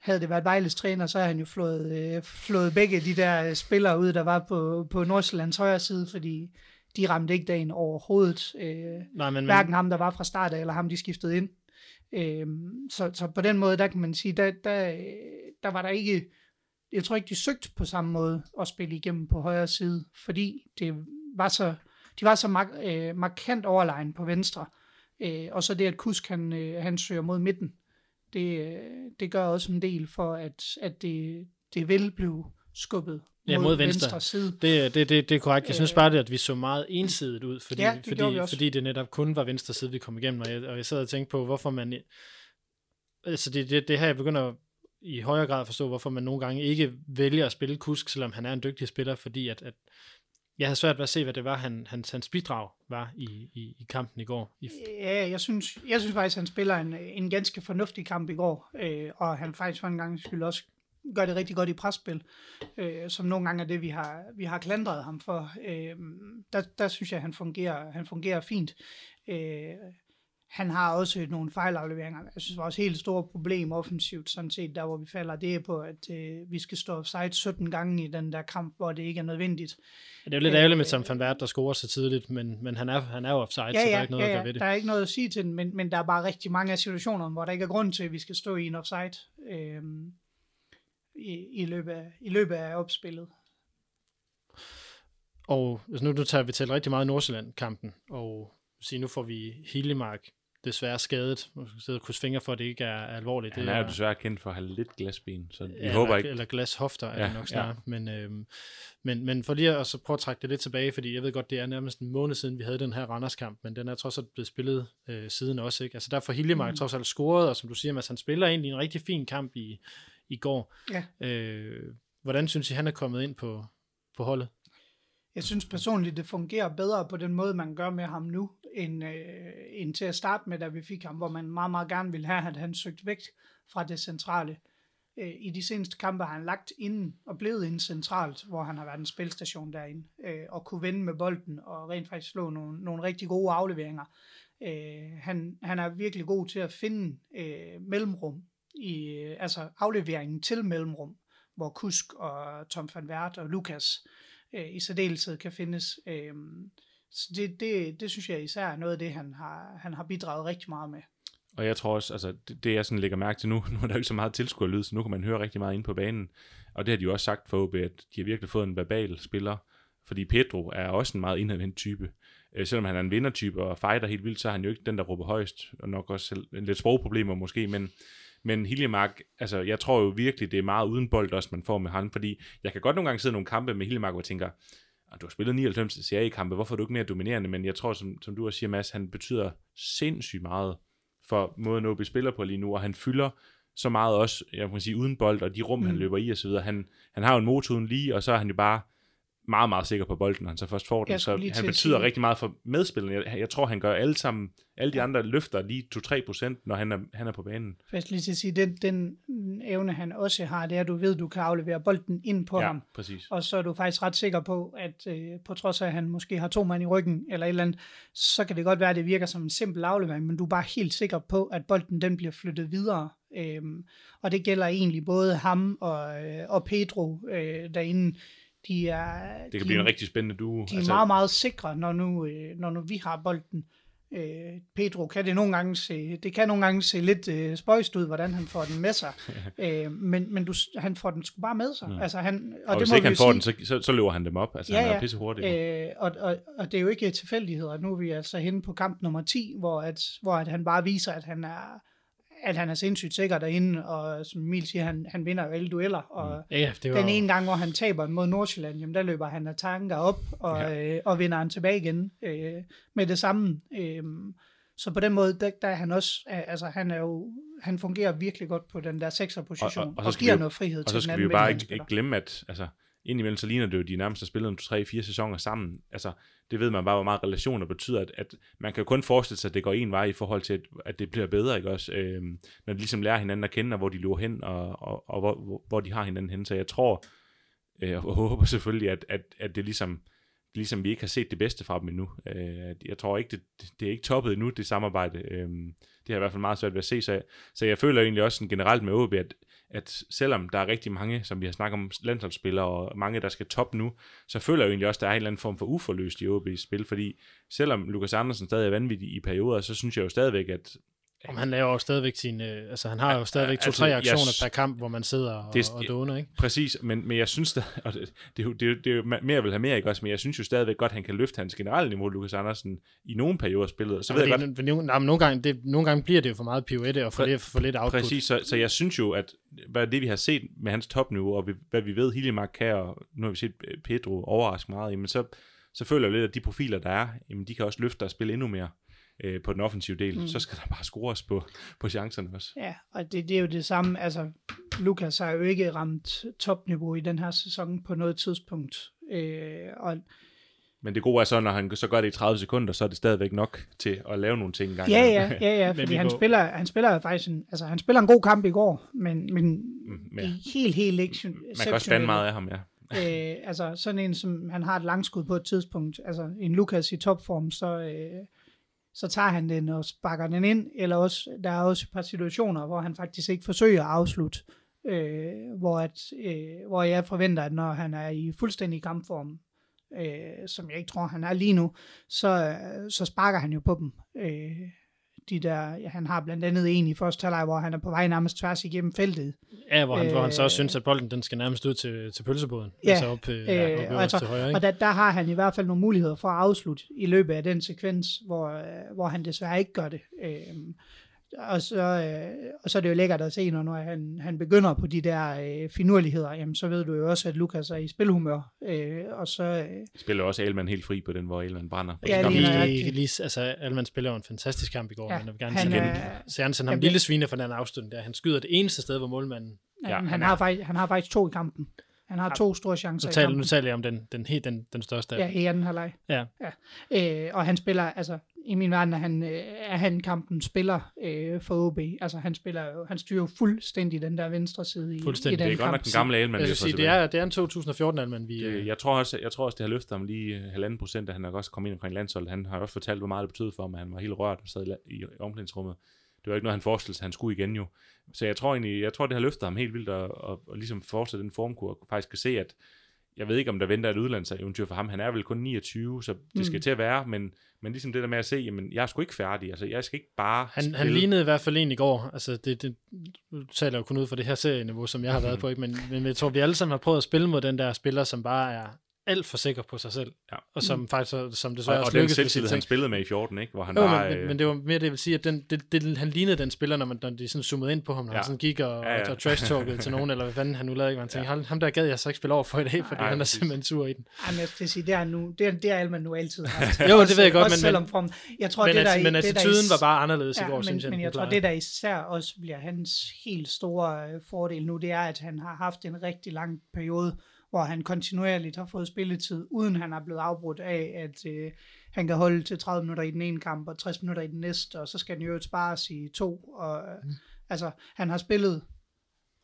havde det været Vejles træner, så havde han jo flået, øh, flået begge de der øh, spillere ud, der var på, på Nordsjællands højre side, fordi de ramte ikke dagen overhovedet. Øh, Nej, men, men, hverken ham, der var fra start af, eller ham, de skiftede ind. Øhm, så, så på den måde, der kan man sige, der, der, der var der ikke, jeg tror ikke, de søgte på samme måde at spille igennem på højre side, fordi det var så, de var så mark, øh, markant overlegen på venstre. Øh, og så det, at Kusk han, øh, han søger mod midten, det, det gør også en del for, at, at det, det vil blive skubbet Ja, mod venstre. venstre side. Det, det, det, det er korrekt. Jeg synes Øh. bare, det, at vi så meget ensidigt ud, fordi, Ja, det fordi, fordi det netop kun var venstre side, vi kom igennem, og jeg, og jeg sad og tænkte på, hvorfor man... Altså det, det, det her, jeg begynder i højere grad at forstå, hvorfor man nogle gange ikke vælger at spille Kusk, selvom han er en dygtig spiller, fordi at, at jeg havde svært ved at se, hvad det var, han, hans, hans bidrag var i, i, i kampen i går. I, Ja, jeg synes, jeg synes faktisk, han spiller en, en ganske fornuftig kamp i går, øh, og han faktisk for en gang skyld også gør det rigtig godt i presspil, øh, som nogle gange er det, vi har, vi har klandret ham for. Øh, der, der synes jeg, han fungerer, han fungerer fint. Øh, han har også nogle fejlafleveringer. Jeg synes, vores helt store problem offensivt, sådan set, der hvor vi falder, det er på, at øh, vi skal stå offside 17 gange i den der kamp, hvor det ikke er nødvendigt. Ja, det er jo lidt ærgerligt med Sam van Wert, der scorer så tidligt, men, men han, er, han er jo offside, Ja, så der ja, er ikke noget ja, at ja, gøre ved det. der er ikke noget at sige til den, men, men der er bare rigtig mange af situationerne, hvor der ikke er grund til, at vi skal stå i en offside øh, i, i, løbet af, i løbet af opspillet. Og altså nu, nu tager vi til rigtig meget Nordsjælland-kampen, og sige, nu får vi Hillemark desværre skadet. Nu skal vi sidde og krydse fingre for, at det ikke er alvorligt. Han det er jo desværre kendt for at have lidt glasben, så vi eller, håber ikke. Eller glashofter er Ja, det nok ja. snart. Men, øhm, men, men for lige at så prøve at trække det lidt tilbage, fordi jeg ved godt, det er nærmest en måned siden, vi havde den her Randers-kamp, men den er trods alt blevet spillet øh, siden også. Ikke? Altså derfor Hiljemark mm. trods alt scoret, og som du siger, Mads, han spiller egentlig en rigtig fin kamp i, i går. Ja. Øh, hvordan synes I, han er kommet ind på, på holdet? Jeg synes personligt, det fungerer bedre på den måde, man gør med ham nu, end, øh, end til at starte med, da vi fik ham, hvor man meget, meget gerne ville have, at han søgte væk fra det centrale. Øh, I de seneste kampe har han lagt inden og blevet inden centralt, hvor han har været en spilstation derinde, øh, og kunne vende med bolden og rent faktisk slå nogle, nogle rigtig gode afleveringer. Øh, han, han er virkelig god til at finde øh, mellemrum, i, øh, altså afleveringen til mellemrum, hvor Kusk og Tom van Wert og Lukas øh, Øh, i særdeleshed kan findes. Øh, så det, det, det synes jeg især er noget af det, han har, han har bidraget rigtig meget med. Og jeg tror også, altså det, det jeg sådan lægger mærke til nu, nu er der jo ikke så meget tilskuerlyd, så nu kan man høre rigtig meget ind på banen. Og det har de jo også sagt for OB, at de har virkelig fået en verbal spiller, fordi Pedro er også en meget indadvendt type. Øh, selvom han er en vindertype og fighter helt vildt, så er han jo ikke den, der råber højst, og nok også lidt sprogproblemer måske, men, men Hiljemark, altså jeg tror jo virkelig, det er meget uden bold også, man får med ham, fordi jeg kan godt nogle gange sidde i nogle kampe med Hiljemark, hvor jeg tænker, "Ah, du har spillet 99 seriekampe, hvorfor er du ikke mere dominerende? Men jeg tror, som, som du også siger, Mads, han betyder sindssygt meget for måden OB spiller på lige nu, og han fylder så meget også, jeg må sige, uden bold, og de rum, mm. han løber i og så videre. Han, han har jo en motor uden lige, og så er han jo bare meget, meget sikker på bolden, når han så først får den. Så han betyder sige- rigtig meget for medspillerne. Jeg, jeg tror, han gør alle sammen, alle de andre løfter lige 2-3 procent, når han er, han er på banen. Skal lige til at sige, den, den evne, han også har, det er, at du ved, du kan aflevere bolden ind på ja, ham. præcis. Og så er du faktisk ret sikker på, at øh, på trods af, at han måske har to mand i ryggen, eller et eller andet, så kan det godt være, at det virker som en simpel aflevering, men du er bare helt sikker på, at bolden den bliver flyttet videre. Øhm, og det gælder egentlig både ham og, øh, og Pedro øh, derinde. De er, Det kan de, blive en rigtig spændende duo. de er altså, meget, meget sikre, når nu, øh, når nu vi har bolden. Øh, Pedro kan det nogle gange se, det kan nogle gange se lidt øh, spøjst ud, hvordan han får den med sig. øh, men men du, han får den sgu bare med sig. Mm. Altså, han, og, og det hvis må ikke han får sige, den, så, så, så løber han dem op. Altså, Ja, han er pisse hurtig. Øh, og, og, og det er jo ikke tilfældigheder. Nu er vi altså henne på kamp nummer 10, hvor, at, hvor at han bare viser, at han er at han er sindssygt sikker derinde, og som Emil siger, han, han vinder jo alle dueller, og Ja, ja, det var den ene gang, hvor han taber mod Nordsjælland, jamen der løber han af tanker op, og, ja. øh, og vinder han tilbage igen øh, med det samme. Øh, så på den måde, der, der er han også, altså han er jo, han fungerer virkelig godt på den der sekserposition, Og- og, og og, så og giver vi noget frihed Og til så den skal vi jo bare ikke glemme, at altså, indimellem så ligner det jo, at de nærmest har spillet en 3-4 sæsoner sammen. Altså, det ved man bare, hvor meget relationer betyder, at, at man kan jo kun forestille sig, at det går en vej i forhold til, at, at det bliver bedre, ikke også? Øhm, når de ligesom lærer hinanden at kende, og hvor de løber hen, og, og, og hvor, hvor, de har hinanden hen. Så jeg tror, øh, og håber selvfølgelig, at, at, at det ligesom, ligesom vi ikke har set det bedste fra dem endnu. Øh, jeg tror ikke, det, det er ikke toppet endnu, det samarbejde. Øh, det har jeg i hvert fald meget svært ved at se. Så jeg, så jeg føler egentlig også sådan generelt med OB, at, at selvom der er rigtig mange, som vi har snakket om, landsholdsspillere, og mange, der skal top nu, så føler jeg jo egentlig også, at der er en eller anden form for uforløst i OB's spil, fordi selvom Lukas Andersen stadig er vanvittig i perioder, så synes jeg jo stadigvæk, at om han laver jo stadigvæk sin, øh, altså han har jo stadigvæk altså, to-tre jeg aktioner per kamp, hvor man sidder og, Det- og doner, ikke? Præcis, men, men jeg synes da, og det, det, det, det er jo mere, vil have mere, ikke også, men jeg synes jo stadigvæk godt, at han kan løfte hans generelle niveau, Lukas Andersen, i nogle perioder af spillet. Så ved jeg godt, nogle, nej, men nogle, gange, det, nogle gange bliver det jo for meget pirouette og for, Præ- lidt, for lidt output. Præcis, så, så jeg synes jo, at hvad det vi har set med hans topniveau, og vi, hvad vi ved, Hiljemark kan, og nu har vi set øh, Pedro overraske meget, jamen så, så føler jeg lidt, at de profiler, der er, jamen de kan også løfte og spille endnu mere øh, på den offensive del. Mm. Så skal der bare scores på, på chancerne også. Ja, og det, det er jo det samme. Altså, Lukas har jo ikke ramt topniveau i den her sæson på noget tidspunkt. Øh, og Men det gode er så, når han så gør det i 30 sekunder, så er det stadigvæk nok til at lave nogle ting engang. ja, ja, ja, ja, fordi han spiller, han spiller faktisk en, altså, han spiller en god kamp i går, men, men Mm, ja. helt, helt ikke Man kan også spænde meget af ham, ja. øh, altså sådan en, som han har et langskud på et tidspunkt, altså en Lukas i topform, så, øh, så tager han den og sparker den ind, eller også, der er også et par situationer, hvor han faktisk ikke forsøger at afslutte, øh, hvor, at, øh, hvor jeg forventer, at når han er i fuldstændig kampform, øh, som jeg ikke tror, han er lige nu, så, øh, så sparker han jo på dem. Øh, de der, ja, han har blandt andet en i første halvleg, hvor han er på vej nærmest tværs igennem feltet. Ja, hvor han, øh, hvor han så også Øh, synes, at bolden den skal nærmest ud til, til pølseboden. Ja, altså op, øh, ja, op Øh, og, altså, til højre, ikke? og der, der har han i hvert fald nogle muligheder for at afslutte i løbet af den sekvens, hvor, øh, hvor han desværre ikke gør det. Øh, og, så, øh, og så er det jo lækkert at se, når, når han, han begynder på de der øh, finurligheder, jamen, så ved du jo også, at Lukas er i spilhumør. Øh, og så, øh, Spiller også Elman helt fri på den, hvor Elman brænder. Ja, lige lige, lige, altså, Alman spiller jo en fantastisk kamp i går, Ja, men jeg vil gerne han sige, er- han, så han sådan ham lille svine for den afslutning der. Han skyder det eneste sted, hvor målmanden... Ja, han, han har faktisk, han har faktisk to i kampen. Han har to store chancer Nu i taler, kampen. nu taler jeg om den, den, helt, den, den største af Ja, i anden halvleg. Ja. ja. Øh, og han spiller, altså i min verden er han, øh, er han kampen spiller øh, for OB. Altså han spiller han styrer jo fuldstændig den der venstre side i, i Fuldstændig. den Det er godt kamp. nok den gamle Elman, Jeg sige, det er, det er en 2014 Alman, vi... Det, øh, jeg, tror også, jeg tror også, det har løftet ham lige øh, halvanden procent, at han nok også kom ind omkring landsholdet. Han har også fortalt, hvor meget det betød for ham, at han var helt rørt og sad i, i omklædningsrummet. Det var ikke noget, han forestillede sig, han skulle igen jo. Så jeg tror egentlig, jeg tror, det har løftet ham helt vildt at, at, at ligesom fortsætte den formkur, og faktisk kan se, at jeg ved ikke, om der venter et udlandseventyr for ham. Han er vel kun 29, så det skal Mm. til at være, men, men ligesom det der med at se, jamen, jeg er sgu ikke færdig. Altså, jeg skal ikke bare Han, han spille. lignede i hvert fald en i går. Altså, det, det nu taler jo kun ud fra det her serieniveau, som jeg har været på, ikke? Men, men jeg tror, vi alle sammen har prøvet at spille mod den der spiller, som bare er alt for sikker på sig selv. Ja. Og som faktisk som desværre og, og også den selvtillid, han spillede med i 14, ikke? hvor han Jo, bare... men, men, men det var mere det, jeg vil sige, at den, det, det, han lignede den spiller, når, man, når de sådan zoomede ind på ham, når ja. Han sådan gik og, Ja, ja, og trash-talkede til nogen, eller hvad fanden han nu lavede, ikke? Man tænkte, ja. ham der gad jeg så ikke spille over for i dag, fordi Nej, han er simpelthen sur i den. Jamen, jeg skal sige, det er, nu, det er, det er Alman nu altid haft. Jo, det ved jeg godt, også men- selvom form, jeg tror, Men, det, der, men det, der attituden is- var bare anderledes i går, men, synes jeg. men jeg tror, det der især også bliver hans helt store øh, fordel nu, det er, at han har haft en rigtig lang periode, hvor han kontinuerligt har fået spilletid, uden han er blevet afbrudt af, at øh, han kan holde til 30 minutter i den ene kamp, og 60 minutter i den næste, og så skal den jo spares i to. Og, øh, Mm. Altså, han har spillet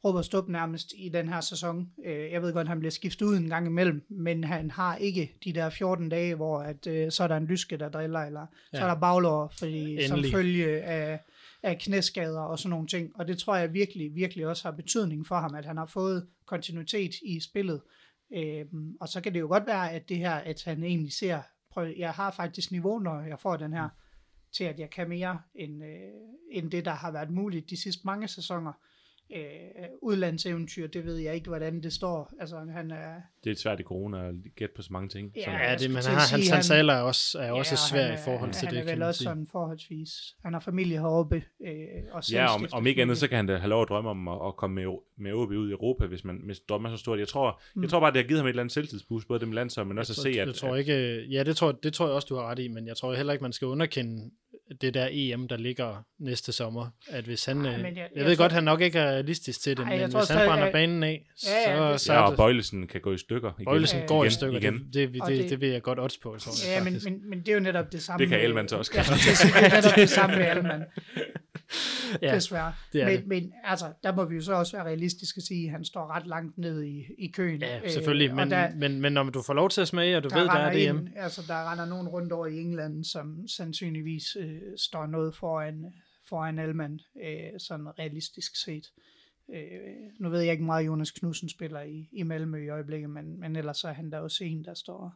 råb og stop nærmest i den her sæson. Øh, Jeg ved godt, at han bliver skiftet ud en gang imellem, men han har ikke de der 14 dage, hvor at, øh, så er der en lyske, der driller, eller ja. så er der baglår, fordi, som Endelig. følge af, af knæskader og sådan nogle ting. Og det tror jeg virkelig, virkelig også har betydning for ham, at han har fået kontinuitet i spillet. Øhm, og så kan det jo godt være, at det her, at han egentlig ser, prøv, jeg har faktisk niveau, når jeg får den her, til at jeg kan mere end, øh, end det, der har været muligt de sidste mange sæsoner. Øh, udlandseventyr, det ved jeg ikke, hvordan det står. Altså, han er... Det er svært i corona at gætte på så mange ting. Ja, som- Ja, det, men han, at har- hans, hans han- alder er også, er også og svær han i forhold til han det, er vel også sige. sådan forholdsvis... Han har familie heroppe. Øh, og Ja, om, om ikke andet, så kan han da have lov at drømme om at, at komme med, med OB ud i Europa, hvis man hvis drømmer så stort. Jeg tror, mm. jeg tror bare, det har givet ham et eller andet selvtidsboost, både det med landshold, men også at jeg, se, tror, at... jeg tror ikke, ja, det tror, det tror jeg også, du har ret i, men jeg tror heller ikke, man skal underkende det der EM, der ligger næste sommer. At hvis han, Ej, men jeg, jeg- jeg, jeg ved tror- godt, han nok ikke er realistisk til det, Ej, jeg men tror hvis han stadig, brænder at- banen af, Ja, ja, så, det- så ja, og Bøjlesen kan gå i stykker igen. Bøjlesen Ja, går i igen, stykker, Igen. det, det, det, det, det- vil jeg godt odds på, tror jeg Ja, men, men, men det er jo netop det samme. Det kan med- Elman så også Ja, gøre. det, det er netop det samme med Elman, ja, desværre. det er men, det. men altså, der må vi jo så også være realistiske og sige, at han står ret langt ned i, i køen. ja, selvfølgelig, og men, der, men, men når du får lov til at smage, og du der ved, der er det ind, Altså, der render nogen rundt over i England, som sandsynligvis øh, står noget foran, foran Elman, øh, sådan realistisk set. Øh, nu ved jeg ikke meget, Jonas Knudsen spiller i, i Malmø i øjeblikket, men, men ellers er han der også en, der står,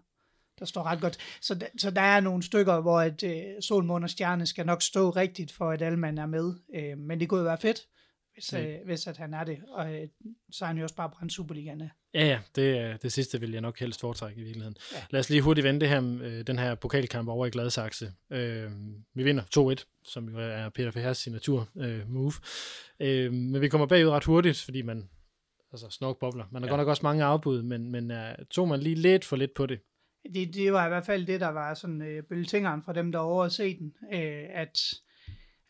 der står ret godt. Så, så der er nogle stykker, hvor at, øh, Sol, Måne og Stjerne skal nok stå rigtigt for, at Alman er med. Øh, men det kunne jo være fedt, hvis, Mm. øh, hvis at han er det. Og øh, så er han jo også bare brændt Superligaen af. Ja, ja, det, er- det sidste vil jeg nok helst foretrække i virkeligheden. Ja. Lad os lige hurtigt vende det her, øh, den her pokalkamp over i Gladsaxe. Øh, vi vinder 2-1, som jo er Peter Fahers signatur øh, move. Øh, men vi kommer bagud ret hurtigt, fordi man, altså snorkbobler. Man har ja. godt nok også mange afbud, men, men uh, tog man lige lidt for lidt på det. Det, det var i hvert fald det, der var sådan øh, bølgetingeren for dem, der over at se den, øh, at,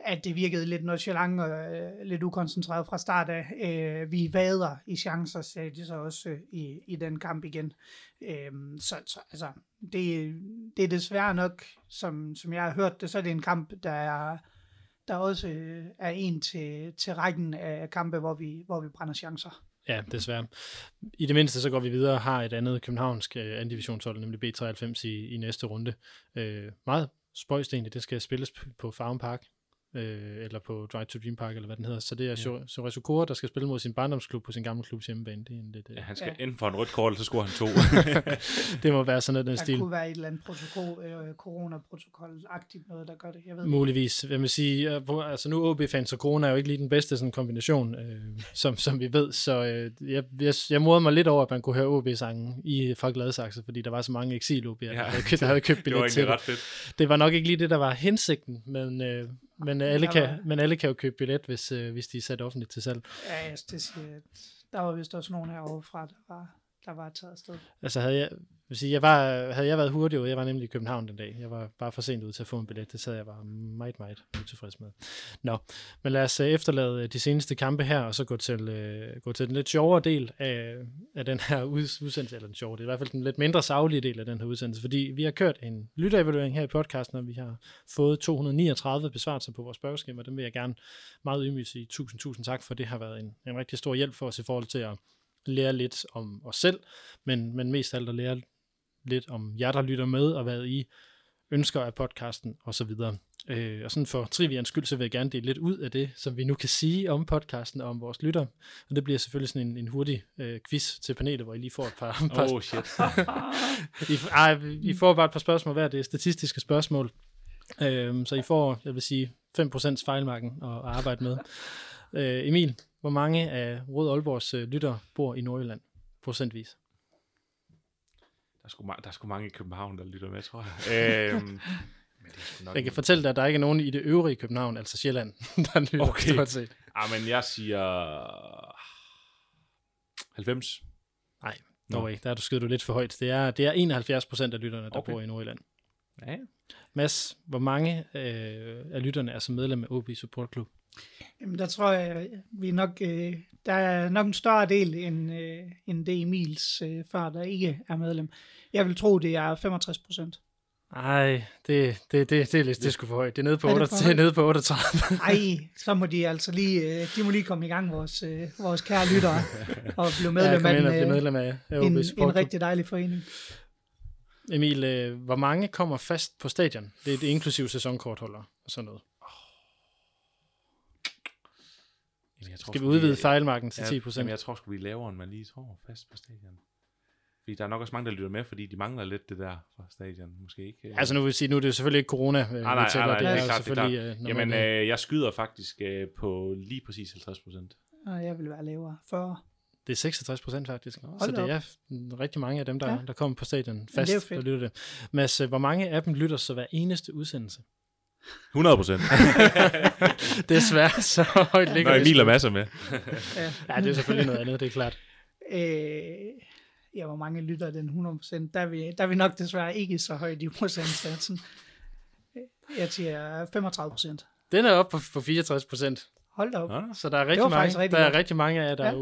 at det virkede lidt nonchalant og øh, lidt ukoncentreret fra start af. Øh, vi vader i chancer, sagde de så også øh, i, i den kamp igen. Øh, så, så altså, det, det er desværre nok, som, som jeg har hørt det, så er det en kamp, der er, der også øh, er en til, til rækken af kampe, hvor vi, hvor vi brænder chancer. Ja, desværre. I det mindste så går vi videre og har et andet københavnsk øh, andivisionshold, nemlig B93 i, i næste runde. Øh, meget spøjst egentlig, det skal spilles på Farm Park, øh, eller på Drive to Dream Park, eller hvad den hedder. Så det er ja. Sores Okora, der skal spille mod sin barndomsklub på sin gamle klubs hjemmebane. Det er en lidt, øh, Ja, han skal Ja. enten få en rødt kort, eller så scorer han to. det må være sådan noget den Der stil. kunne være et eller andet protokol, øh, coronaprotokol-agtigt noget, der gør det. Jeg ved. Muligvis. Jeg vil sige, øh, altså nu OB-fans og corona er jo ikke lige den bedste sådan kombination, øh, som, som vi ved, så øh, jeg, jeg, jeg morede mig lidt over, at man kunne høre OB-sangen i fra Gladsaxe, fordi der var så mange eksil der, Ja. havde købt- der havde købt det var billet til det. ret fedt. Det var nok ikke lige det, der var hensigten, men, øh, men, alle, kan, var- men alle kan jo købe billet, hvis, øh, hvis de er sat offentligt til salg. Ja, altså, det siger, at der var vist også nogen herovre fra, der var, der var taget afsted. Altså havde jeg, vil sige, jeg var, havde jeg været hurtig ud, jeg var nemlig i København den dag. Jeg var bare for sent ud til at få en billet. Det sad jeg bare meget, meget utilfreds med. Nå, men lad os øh, efterlade øh, de seneste kampe her, og så gå til, øh, gå til den lidt sjovere del af, af den her udsendelse, eller den sjove, det er i hvert fald den lidt mindre savlige del af den her udsendelse, fordi vi har kørt en lytteevaluering her i podcasten, og vi har fået 239 besvarelser på vores spørgeskema, og dem vil jeg gerne meget ydmygt sige tusind, tusind tak for. Det har været en, en rigtig stor hjælp for os i forhold til at lære lidt om os selv, men, men mest alt at lære lidt om jer, der lytter med, og hvad I ønsker af podcasten, og så videre. Øh, og sådan for trivians skyld, så vil jeg gerne dele lidt ud af det, som vi nu kan sige om podcasten og om vores lytter. Og det bliver selvfølgelig sådan en, en hurtig øh, quiz til panelet, hvor I lige får et par, par Oh shit. I, ej, I får bare et par spørgsmål hver. Det er statistiske spørgsmål. Øhm, så I får, jeg vil sige, 5% fejlmarken at at arbejde med. Øh, Emil, hvor mange af Rød Aalborgs øh, lyttere bor i Nordjylland? Procentvis. Der er, sgu ma- der er sgu mange i København, der lytter med, tror jeg. øhm, men det sgu nok Jeg kan fortælle dig, at der ikke er nogen i det øvrige København, altså Sjælland, der lytter Okay. stort set. Ah, men jeg siger... 90. Nej, dog ikke. Der er du skyder du lidt for højt. Det er, det er 71 procent af lytterne, der Okay. bor i Nordjylland. Ja. Mads, hvor mange øh, af lytterne er som medlem af OB Support Club? Jamen, der tror jeg, vi er nok, øh, der er nok en større del end, øh, end det Emils øh, far, der ikke er medlem. Jeg vil tro, det er 65 procent. Nej, det, det, det, det, er lidt, det er sgu for højt. Det er nede på, Er det 8, for det er nede på 38. Ej, så må de altså lige, øh, de må lige komme i gang, vores, øh, vores kære lyttere, og blive ja, medlem kom af en, øh, medlem af, en, en rigtig dejlig forening. Emil, hvor mange kommer fast på stadion? Det er det inklusive sæsonkortholder og sådan noget. Jamen, jeg tror, Skal vi udvide fejlmarken til ja, 10 Jamen, procent? jeg tror sgu, vi er lavere, end man lige tror fast på stadion. Fordi der er nok også mange, der lytter med, fordi de mangler lidt det der fra stadion. Måske ikke. Altså nu vil jeg sige, nu er det jo selvfølgelig ikke corona, øh, nej, vi nej, tæller. nej, det det er er jo klart, det er selvfølgelig øh, Jamen, øh, jeg skyder faktisk øh, på lige præcis 50 procent. Og jeg vil være lavere. 40. Det er 66 procent faktisk. Så Hold det da er rigtig mange af dem, der, Ja. der kommer på stadion det er fast, der lytter det. Mads, øh, hvor mange af dem lytter så hver eneste udsendelse? 100 procent. Desværre så højt ligger Når vi Emil er masser med. Ja. Ja, det er selvfølgelig noget andet, det er klart. Øh, ja, hvor mange lytter den 100 procent? Der, er vi- der er vi nok desværre ikke så højt i procentsatsen. Jeg siger 35 procent. Den er oppe på, på 64 procent. Hold da op. Ja. Så der er rigtig, mange, rigtig der er rigtig mange af jer, der Ja. er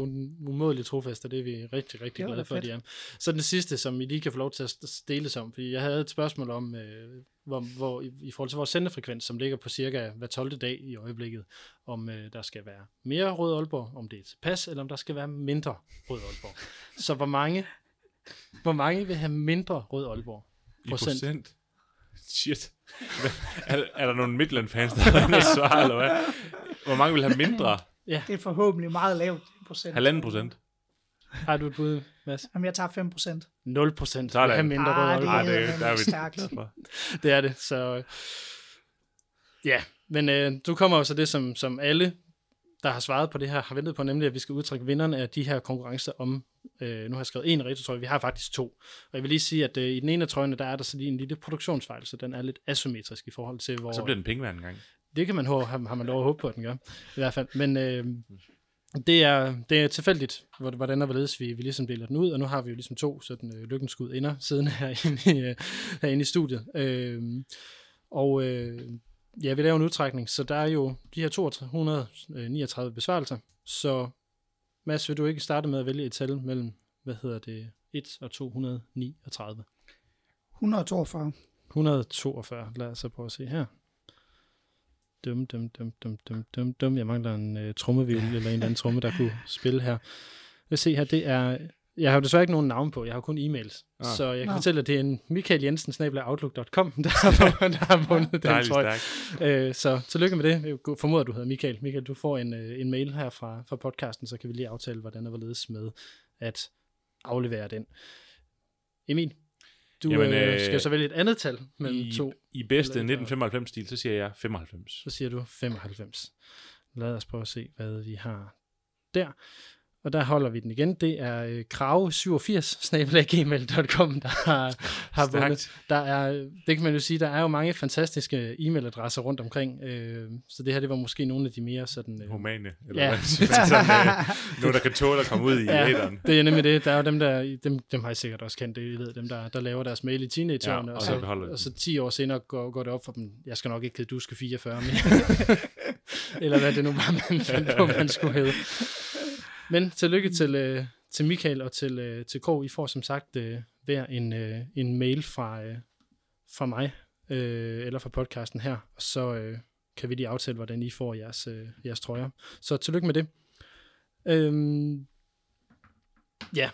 umådeligt trofaste, og det er vi rigtig, rigtig glade for, at de er. Så den sidste, som I lige kan få lov til at st- deles om, fordi jeg havde et spørgsmål om, øh, hvor, hvor i, i forhold til vores sendefrekvens, som ligger på cirka hver 12. dag i øjeblikket, om øh, der skal være mere Rød Aalborg, om det er tilpas, eller om der skal være mindre Rød Aalborg. Så hvor mange, hvor mange vil have mindre Rød Aalborg? I Procent. procent. Shit. Hvad- er, er der nogle Midland-fans, der er inde og svare, eller hvad? Hvor mange vil have mindre? Det er forhåbentlig meget lavt i procent. Halvanden procent. Har du et bud, Mads? Jamen, jeg tager 5 procent. 0 procent vil Sådan. have mindre Ah, Rød det er- Ah, det, der er vi stærkt. Det er det, så... øh, Ja, men øh, du kommer jo så det, som, som alle, der har svaret på det her, har ventet på, nemlig at vi skal udtrække vinderne af de her konkurrencer om... Øh, nu har jeg skrevet en retro-trøje, vi har faktisk to. Og jeg vil lige sige, at øh, i den ene af trøjerne, der er der så lige en lille produktionsfejl, så den er lidt asymmetrisk i forhold til, hvor... Og så bliver den pingvand en gang. Det kan man håbe, har, har man lov at håbe på, at den gør. I hvert fald. Men øh, det, er, det er tilfældigt, hvor- hvordan og hvorledes vi, vi ligesom deler den ud, og nu har vi jo ligesom to sådan øh, lykkens skud inder siden herinde i, øh, herinde i studiet. Øh, og øh, ja, vi laver en udtrækning, så der er jo de her 239 besvarelser, så Mads, vil du ikke starte med at vælge et tal mellem, hvad hedder det, 1 og 239? 142. 142. Lad os så prøve at se her. Dum, dum, dum, dum, dum, dum, dum. Jeg mangler en uh, trommevivl eller en eller anden tromme, der kunne spille her. Lad os se her, det er Jeg har jo desværre ikke nogen navn på, jeg har kun e-mails. Ah. Så jeg kan Nå. fortælle, at det er en Michael Jensen, outlook.com, der har, der har vundet den, Dejligt tror jeg. Øh, så tillykke med det. Jeg formoder, du hedder Michael. Michael, du får en, øh, en mail her fra, fra podcasten, så kan vi lige aftale, hvordan det var ledes med at aflevere den. Emil, du Jamen, øh, øh, skal så vælge et andet tal mellem I, to. I bedste Eller- 1995-stil, så siger jeg 95. Så siger du 95. Lad os prøve at se, hvad vi har der. Og der holder vi den igen. Det er øh, krave87 gmail.com, der har, har Stærkt. vundet. Der er, det kan man jo sige, der er jo mange fantastiske e-mailadresser rundt omkring. Øh, så det her, det var måske nogle af de mere sådan... Øh, Humane, eller Ja. hvad sådan, øh, nogen, der kan tåle at komme ud i ja. æderen. det er nemlig det. Der er jo dem, der, dem, dem har I sikkert også kendt, det I ved, dem der, der laver deres mail i teenageårene, Ja, og, og så, de og så 10 år senere går, går det op for dem, jeg skal nok ikke hedde Duske 44 mere. Eller hvad det nu var, man fandt på, man skulle hedde. Men tillykke til, øh, til Michael og til, øh, til Krog. I får som sagt øh, hver en, øh, en mail fra, øh, fra mig, øh, eller fra podcasten her, og så øh, kan vi lige aftale, hvordan I får jeres, øh, jeres trøjer. Så tillykke med det. Øhm, ja,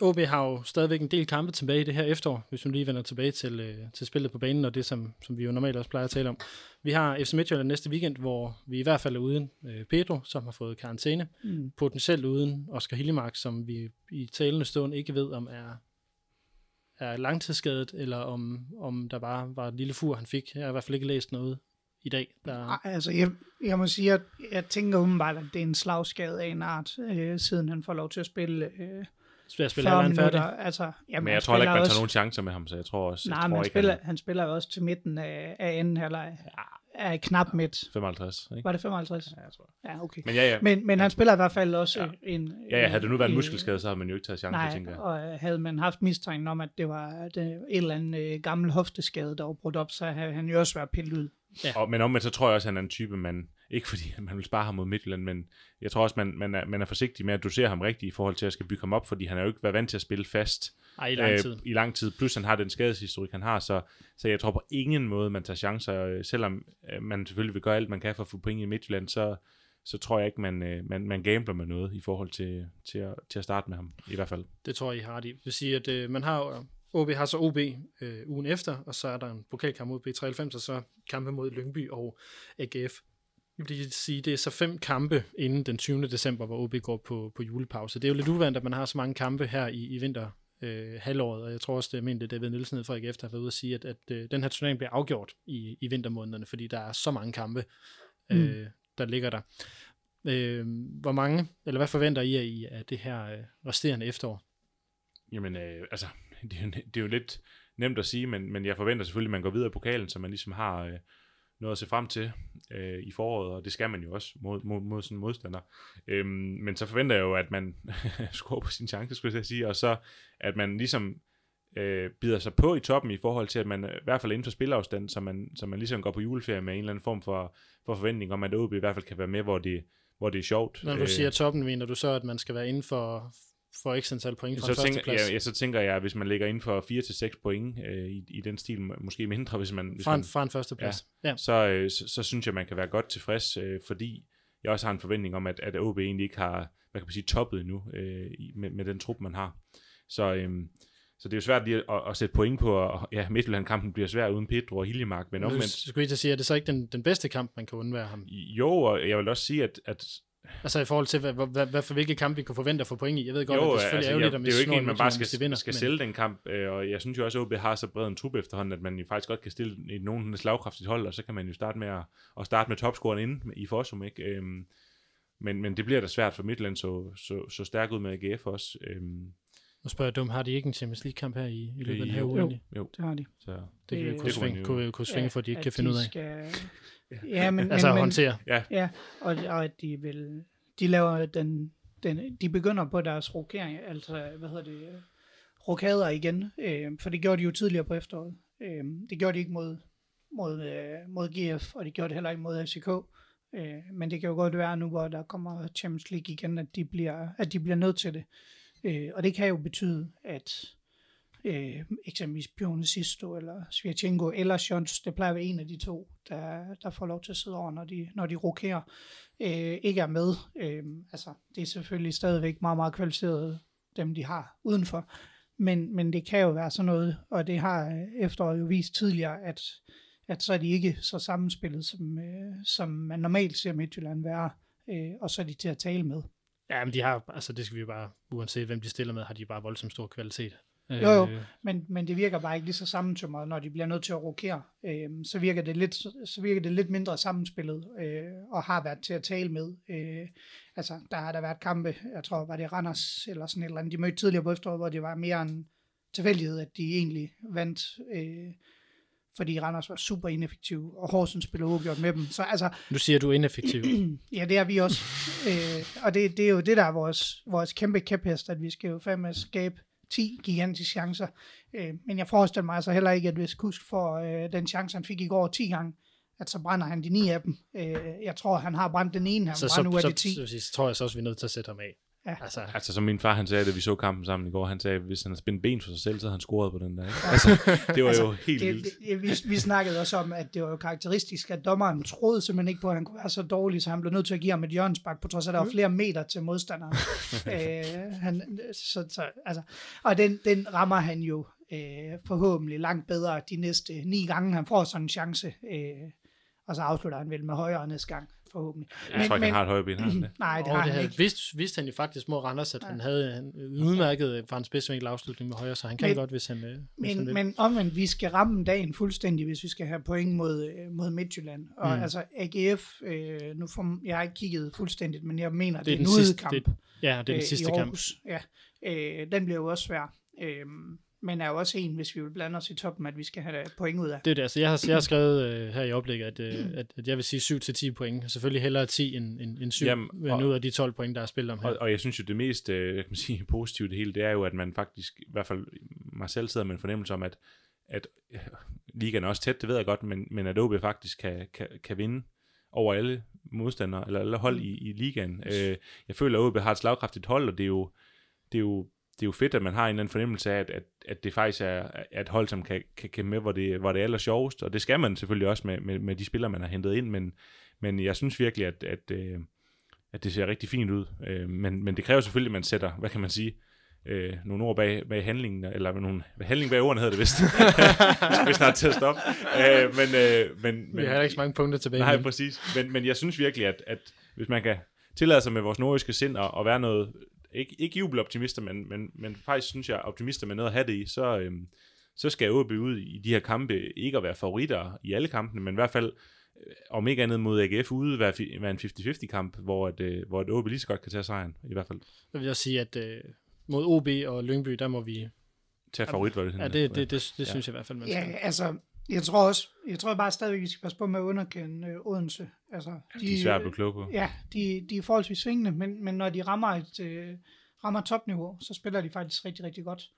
OB har jo stadigvæk en del kampe tilbage i det her efterår, hvis vi lige vender tilbage til, øh, til spillet på banen, og det, som, som vi jo normalt også plejer at tale om. Vi har FC Midtjylland næste weekend, hvor vi i hvert fald er uden øh, Pedro, som har fået karantæne. Mm. Potentielt uden Oscar Hillemark, som vi i talende stund ikke ved, om er, er langtidsskadet, eller om, om der bare var et lille fur, han fik. Jeg har i hvert fald ikke læst noget i dag. Der, Ej, Altså, jeg, jeg må sige, at jeg tænker umiddelbart, at det er en slagskade af en art, øh, siden han får lov til at spille øh, Skal jeg spille 40 halvanden minutter. færdig? Altså, jamen, Men han jeg tror ikke, spiller man tager også- nogen chancer med ham, så jeg tror også, Nej, jeg men tror han ikke, spiller, han han spiller også til midten af, af anden halvleg. Ja. Af knap midt. er 55, ikke? Var det 55? Ja, jeg tror. Ja, okay. Men ja, ja. Men, men han spiller i hvert fald også Ja. ja. en... Ja, ja, havde det nu været en øh, muskelskade, så havde man jo ikke taget chancer, Nej, tænker jeg. og havde man haft mistanken om, at det var det, et eller andet øh, gammel hofteskade, der var brudt op, så havde han jo også været pillet ud. Og, men omvendt, så tror jeg også, at han er en type, man, ikke fordi man vil spare ham mod Midtjylland, men jeg tror også, man, man, er, man er forsigtig med at dosere ham rigtigt i forhold til at skal bygge ham op, fordi han har jo ikke været vant til at spille fast Ej, i lang tid. Øh, i lang tid. Plus han har den skadeshistorik, han har, så, så jeg tror på ingen måde, man tager chancer, øh, selvom øh, man selvfølgelig vil gøre alt, man kan for at få point i Midtjylland, så, så tror jeg ikke, man, øh, man, man gambler med noget i forhold til, til, at, til at starte med ham, i hvert fald. Det tror jeg, I har det. Det vil sige, at øh, man har jo- OB har så OB øh, ugen efter, og så er der en pokalkamp mod B93, og så kampe mod Lyngby og AGF. Det vil sige, det er så fem kampe inden den 20. december, hvor OB går på, på julepause. Det er jo lidt uvandt, at man har så mange kampe her i, i vinter øh, halvåret, og jeg tror også, det er ment, at David Nielsen fra AGF, der har været ude at sige, at, at øh, den her turnering bliver afgjort i, i vintermånederne, fordi der er så mange kampe, øh, der ligger der. Øh, hvor mange, eller hvad forventer I af, I af det her øh, resterende efterår? Jamen, øh, altså, det er, jo, det er jo lidt nemt at sige, men, men jeg forventer selvfølgelig, at man går videre i pokalen, så man ligesom har øh, noget at se frem til øh, i foråret, og det skal man jo også mod, mod, mod sådan en modstander. Øhm, men så forventer jeg jo, at man skruer på sin chance, skulle jeg sige, og så at man ligesom øh, bider sig på i toppen i forhold til, at man øh, i hvert fald inden for spilafstand, så man, så man ligesom går på juleferie med en eller anden form for, for forventning om, at OB i hvert fald kan være med, hvor det, hvor det er sjovt. Når du Øh, siger toppen, mener du så, at man skal være inden for, for x antal point fra så tænker, ja, ja, så tænker jeg, at hvis man ligger inden for 4-6 point øh, i, i den stil, må- måske mindre, hvis man, hvis fra, en, man fra en førsteplads. Ja. ja. så, øh, så, så synes jeg, man kan være godt tilfreds, øh, fordi jeg også har en forventning om, at, at OB egentlig ikke har, hvad kan man sige, toppet endnu øh, med, med den trup, man har. Så, øh, så det er jo svært lige at, at sætte point på, og ja, Midtjylland-kampen bliver svær uden Pedro og Hiljemark, men Nu omvendt, skulle til at sige, at det så ikke den, den bedste kamp, man kan undvære ham? jo, og jeg vil også sige, at, at Altså i forhold til, hvad, hvad, hvad for hvilke kamp vi kunne forvente at få point i. Jeg ved godt, jo, at det selvfølgelig altså, er ærgerligt, jeg, at det er jo ikke en, man bare skal, vinder, skal men- sælge den kamp, øh, og jeg synes jo også, at OB har så bred en trup efterhånden, at man jo faktisk godt kan stille et nogenlunde slagkraftigt hold, og så kan man jo starte med at, at starte med topscoren inde i Forsum, ikke? Øhm, men, men det bliver da svært for Midtland, så, så, så stærkt ud med AGF også. Øhm, Nu spørger jeg dumt, har de ikke en Champions League-kamp her i, i løbet af den her jo, uge? jo. jo, Det har de. så Det kunne det kunne man svinge, jo- kunne, kunne svinge for, at de ikke kan finde ud af. Skal... Ja, men, Altså men, håndtere. Ja, og, og at de vil, de laver den, den, de begynder på deres rokering, altså, hvad hedder det, rokader igen, øh, for det gjorde de jo tidligere på efteråret. Øh, det gjorde de ikke mod, mod, øh, mod GF, og det gjorde det heller ikke mod FCK. Øh, men det kan jo godt være nu, hvor der kommer Champions League igen, at de bliver, at de bliver nødt til det. Øh, og det kan jo betyde, at øh, eksempelvis Bjørn Sisto eller Svirchenko eller Sjons, det plejer at være en af de to, der, der får lov til at sidde over, når de, når de rokerer, øh, ikke er med. Øh, altså, det er selvfølgelig stadigvæk meget, meget kvalificerede dem de har udenfor. Men, men det kan jo være sådan noget, og det har øh, efteråret jo vist tidligere, at, at så er de ikke så sammenspillet, som, øh, som man normalt ser Midtjylland være, øh, og så er de til at tale med. Ja, men de har, altså det skal vi bare, uanset hvem de stiller med, har de bare voldsomt stor kvalitet. Jo, jo, Øh, men, men det virker bare ikke lige så sammentømret, når de bliver nødt til at rokere. Øh, så, virker det lidt, så virker det lidt mindre sammenspillet, øh, og har været til at tale med. Øh, altså, der har der været kampe, jeg tror, var det Randers eller sådan et eller andet, de mødte tidligere på efteråret, hvor det var mere en tilfældighed, at de egentlig vandt, øh, fordi Randers var super ineffektiv, og Horsens spillede uafgjort med dem. Så altså, Nu siger du ineffektiv. Ja, det er vi også. øh, og det, det er jo det, der er vores, vores kæmpe kæphest, at vi skal jo fandme skabe 10 gigantiske chancer. Øh, men jeg forestiller mig altså heller ikke, at hvis Kusk får øh, den chance, han fik i går 10 gange, at så brænder han de ni af dem. Øh, jeg tror, han har brændt den ene, han så, brænder nu så, af de 10. så, så, så, tror jeg så også, vi er nødt til at sætte ham af. Ja. Altså, Altså, som min far, han sagde, da vi så kampen sammen i går, han sagde, at hvis han havde spændt ben for sig selv, så havde han scoret på den der. Ikke? Altså, det var Altså, jo helt det, vildt. det, vi, vi snakkede også om, at det var jo karakteristisk, at dommeren troede simpelthen ikke på, at han kunne være så dårlig, så han blev nødt til at give ham et hjørnsbak, på trods af, at der var flere meter til modstanderen. øh, han, så, så, altså, og den, den rammer han jo øh, forhåbentlig langt bedre de næste ni gange, han får sådan en chance. Øh, og så afslutter han vel med højre næste gang, forhåbentlig. Jeg tror ikke, han har et højre ben, har han det? Nej, det og har det han havde, ikke. vidste, vidste han jo faktisk mod Randers, at han havde en udmærket fra en spidsvinkel afslutning med højre, så han kan Men- godt, hvis han, øh, hvis han Men, vil. men omvendt, vi skal ramme dagen fuldstændig, hvis vi skal have point mod, øh, mod Midtjylland. Og Mm. altså AGF, øh, nu får, jeg har ikke kigget fuldstændigt, men jeg mener, det, det er en den sidste, udekamp. det, ja, det er den øh, sidste kamp. Ja, øh, den bliver jo også svær. Øh, men er jo også en, hvis vi vil blande os i toppen, at vi skal have point ud af. Det er det, altså jeg har, jeg har skrevet øh, her i oplægget, at, øh, at, at jeg vil sige 7-10 point. Selvfølgelig hellere 10 end, end, end 7, Jamen, men og- ud af de 12 point, der er spillet om her. Og, og jeg synes jo, det mest øh, jeg kan man sige, positive det hele, det er jo, at man faktisk, i hvert fald mig selv sidder med en fornemmelse om, at, at øh, ligaen er også tæt, det ved jeg godt, men, men at OB faktisk kan, kan, kan vinde over alle modstandere, eller alle hold i, i ligaen. Øh, jeg føler, at OB har et slagkraftigt hold, og det er jo, det er jo, det er jo fedt, at man har en eller anden fornemmelse af, at, at, at det faktisk er, et hold, som kan, kan kæmpe med, hvor det, hvor det er aller sjovest, og det skal man selvfølgelig også med, med, med de spillere, man har hentet ind, men, men jeg synes virkelig, at, at, øh, at det ser rigtig fint ud. Øh, men, men det kræver selvfølgelig, at man sætter, hvad kan man sige, øh, nogle ord bag, bag handlingen, eller nogle, handling bag ordene hedder det vist. Vi skal snart til at stoppe. Øh, men, øh, men, Vi men, har ikke så mange punkter tilbage. Nej, men- præcis. Men, men jeg synes virkelig, at, at hvis man kan tillade sig med vores nordiske sind og, og være noget, ikke, ikke jubeloptimister, men, men, men faktisk synes jeg optimister med noget at have det i, så, øhm, så skal OB ud i de her kampe ikke at være favoritter i alle kampene, men i hvert fald øh, om ikke andet mod AGF ude være, være en 50-50 kamp, hvor, at, øh, hvor et OB lige så godt kan tage sejren, i hvert fald. Jeg vil også sige, at øh, mod OB og Lyngby, der må vi... Tage favorit, var det Ja, det, det, det, det Ja. synes jeg i hvert fald, man Ja, skal. altså, jeg tror også, jeg tror bare stadigvæk, vi skal passe på med at underkende øh, Odense. Altså, De er svært at blive klog på. Ja, de, de er forholdsvis svingende, men, men når de rammer et øh, rammer topniveau, så spiller de faktisk rigtig, rigtig godt.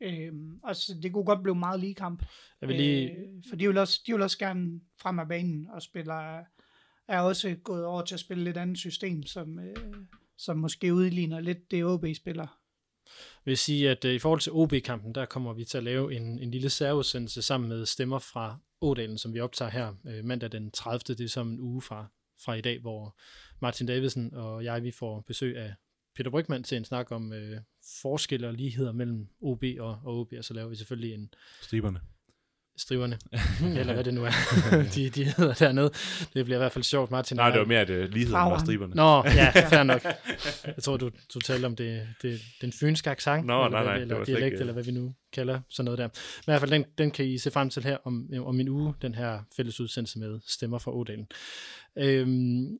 Øhm, altså, det kunne godt blive meget lige kamp. Jeg vil lige... Øh, for de vil, også, de vil også gerne frem af banen og spiller, er også gået over til at spille lidt andet system, som, øh, som måske udligner lidt det OB spiller vil sige, at øh, i forhold til OB-kampen, der kommer vi til at lave en, en lille særudsendelse sammen med stemmer fra Ådalen, som vi optager her øh, mandag den 30. Det er som en uge fra, fra i dag, hvor Martin Davidsen og jeg, vi får besøg af Peter Brygman til en snak om øh, forskelle og ligheder mellem OB og, og OB, og så laver vi selvfølgelig en Striberne striverne, eller hvad det nu er, de, de hedder dernede. Det bliver i hvert fald sjovt, Martin. Nej, det var mere, at uh, ligheden Farveren. striberne. Nå, ja, fair nok. Jeg tror, du, du talte om det, det, den fynske accent, Nå, eller, nej, nej, det- det eller dialekt, ikke- eller hvad vi nu kalder sådan noget der. Men i hvert fald, den, den kan I se frem til her om, om en uge, den her fælles udsendelse med Stemmer fra Ådalen. Øhm,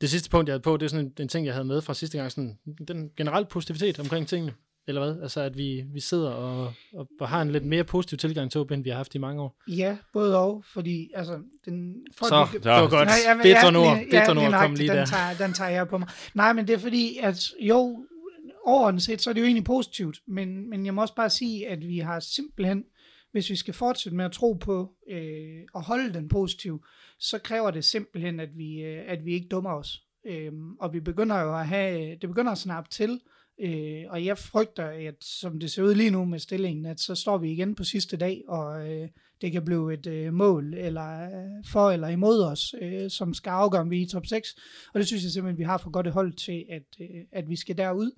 det sidste punkt, jeg havde på, det er sådan en, en ting, jeg havde med fra sidste gang, sådan den generelle positivitet omkring tingene, eller hvad? Altså, at vi, vi sidder og, og, og har en lidt mere positiv tilgang til OB, end vi har haft i mange år. Ja, både og, fordi altså, den, folk, Så, de- det var godt. Nej, ja, men- Bedre ja, nord, lige- bedre nord lige kom nøjagtigt, lige den der. Tager, den tager jeg på mig. Nej, men det er fordi, at jo, overordnet set, så er det jo egentlig positivt, men, men jeg må også bare sige, at vi har simpelthen, hvis vi skal fortsætte med at tro på øh, og holde den positiv, så kræver det simpelthen, at vi, øh, at vi ikke dummer os. Øhm, og vi begynder jo at have, det begynder at snappe til, øh, og jeg frygter, at som det ser ud lige nu med stillingen, at så står vi igen på sidste dag, og øh, det kan blive et øh, mål eller øh, for eller imod os, øh, som skal afgøre, om vi er i top 6. Og det synes jeg simpelthen, vi har for godt et hold til, at, øh, at vi skal derud.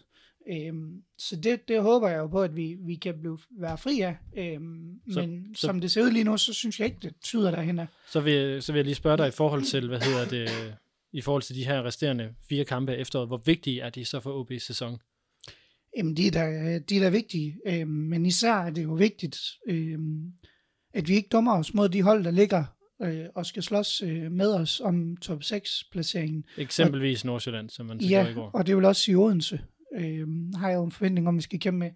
Øhm, så det, det håber jeg jo på, at vi, vi kan blive, være fri af. Øhm, Så- men så- som det ser ud lige nu, så synes jeg ikke, det tyder derhen af. Så vil, så vil jeg lige spørge dig i forhold til, hvad hedder det, i forhold til de her resterende fire kampe efteråret, hvor vigtige er de så for OB's sæson? Jamen, de er da, de er da vigtige, øhm, men især er det jo vigtigt, øhm, at vi ikke dummer os mod de hold, der ligger øh, og skal slås øh, med os om top 6-placeringen. Eksempelvis Nordsjælland, som man så ja, i Ja, går. og det vil også sige Odense. Øhm, har jeg jo en forventning om, at vi skal kæmpe med.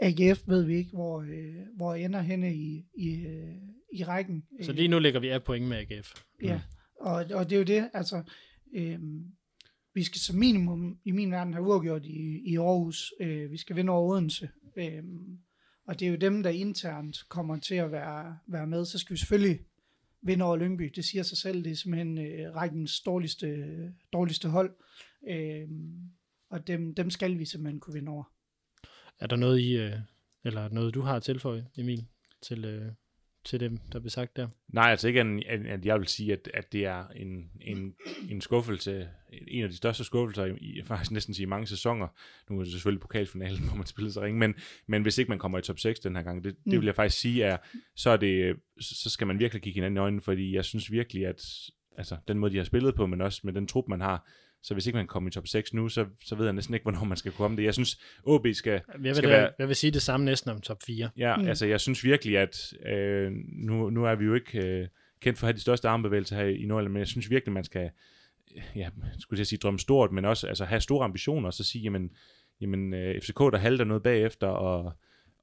AGF ved vi ikke, hvor, øh, hvor ender henne i, i, øh, i rækken. Så lige nu ligger vi af point med AGF. Ja, og, og det er jo det, altså, øhm, vi skal som minimum i min verden have uafgjort i, i Aarhus. Øh, vi skal vinde over Odense. Øh, og det er jo dem, der internt kommer til at være, være med. Så skal vi selvfølgelig vinde over Lyngby. Det siger sig selv, det er simpelthen øh, rækkens dårligste, dårligste hold. Øh, og dem, dem skal vi simpelthen kunne vinde over. Er der noget i, øh, eller noget du har at tilføje, Emil, til, øh, til dem, der blev sagt der? Nej, altså ikke, at jeg vil sige, at, at det er en, en, en skuffelse, en af de største skuffelser i, i faktisk næsten sige mange sæsoner. Nu er det selvfølgelig pokalfinalen, hvor man spiller sig ringe, men, men hvis ikke man kommer i top 6 den her gang, det, det Mm. vil jeg faktisk sige, er, så, er det, så skal man virkelig kigge hinanden i øjnene, fordi jeg synes virkelig, at altså, den måde, de har spillet på, men også med den trup, man har, så hvis ikke man kommer i top 6 nu, så, så ved jeg næsten ikke, hvornår man skal komme det. Jeg synes, OB skal, Jeg vil, skal være... jeg vil sige det samme næsten om top 4. Ja, mm. altså jeg synes virkelig, at øh, nu, nu er vi jo ikke øh, kendt for at have de største armbevægelser her i Nordjylland, men jeg synes virkelig, man skal, ja, skulle jeg sige drømme stort, men også altså, have store ambitioner, og så sige, jamen, jamen øh, FCK, der halter noget bagefter, og,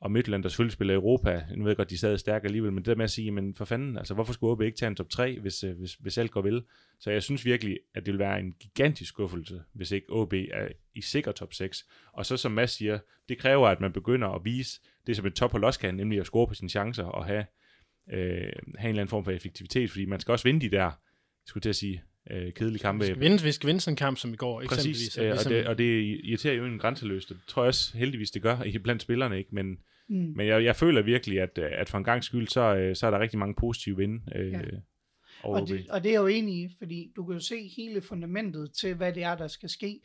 og Midtjylland, der selvfølgelig spiller Europa, nu ved jeg godt, de stadig stærke alligevel, men det der med at sige, men for fanden, altså hvorfor skulle OB ikke tage en top 3, hvis, øh, hvis, hvis alt går vel? Så jeg synes virkelig, at det vil være en gigantisk skuffelse, hvis ikke OB er i sikker top 6. Og så som Mads siger, det kræver, at man begynder at vise det, som et tophold også kan, nemlig at score på sine chancer og have, øh, have en eller anden form for effektivitet, fordi man skal også vinde de der, skulle til at sige, øh, kedelige kampe. Vi skal, vinde, vi skal vinde sådan en kamp som i går, eksempelvis. Præcis, øh, ligesom- og, det, og det irriterer jo en grænseløst. Det tror jeg også heldigvis, det gør i- blandt spillerne, ikke? Men, Mm. men jeg, jeg føler virkelig, at, øh, at for en gang skyld, så, øh, så er der rigtig mange positive vinde øh, Ja. Og det, og det er jeg jo enig i, fordi du kan jo se hele fundamentet til, hvad det er, der skal ske.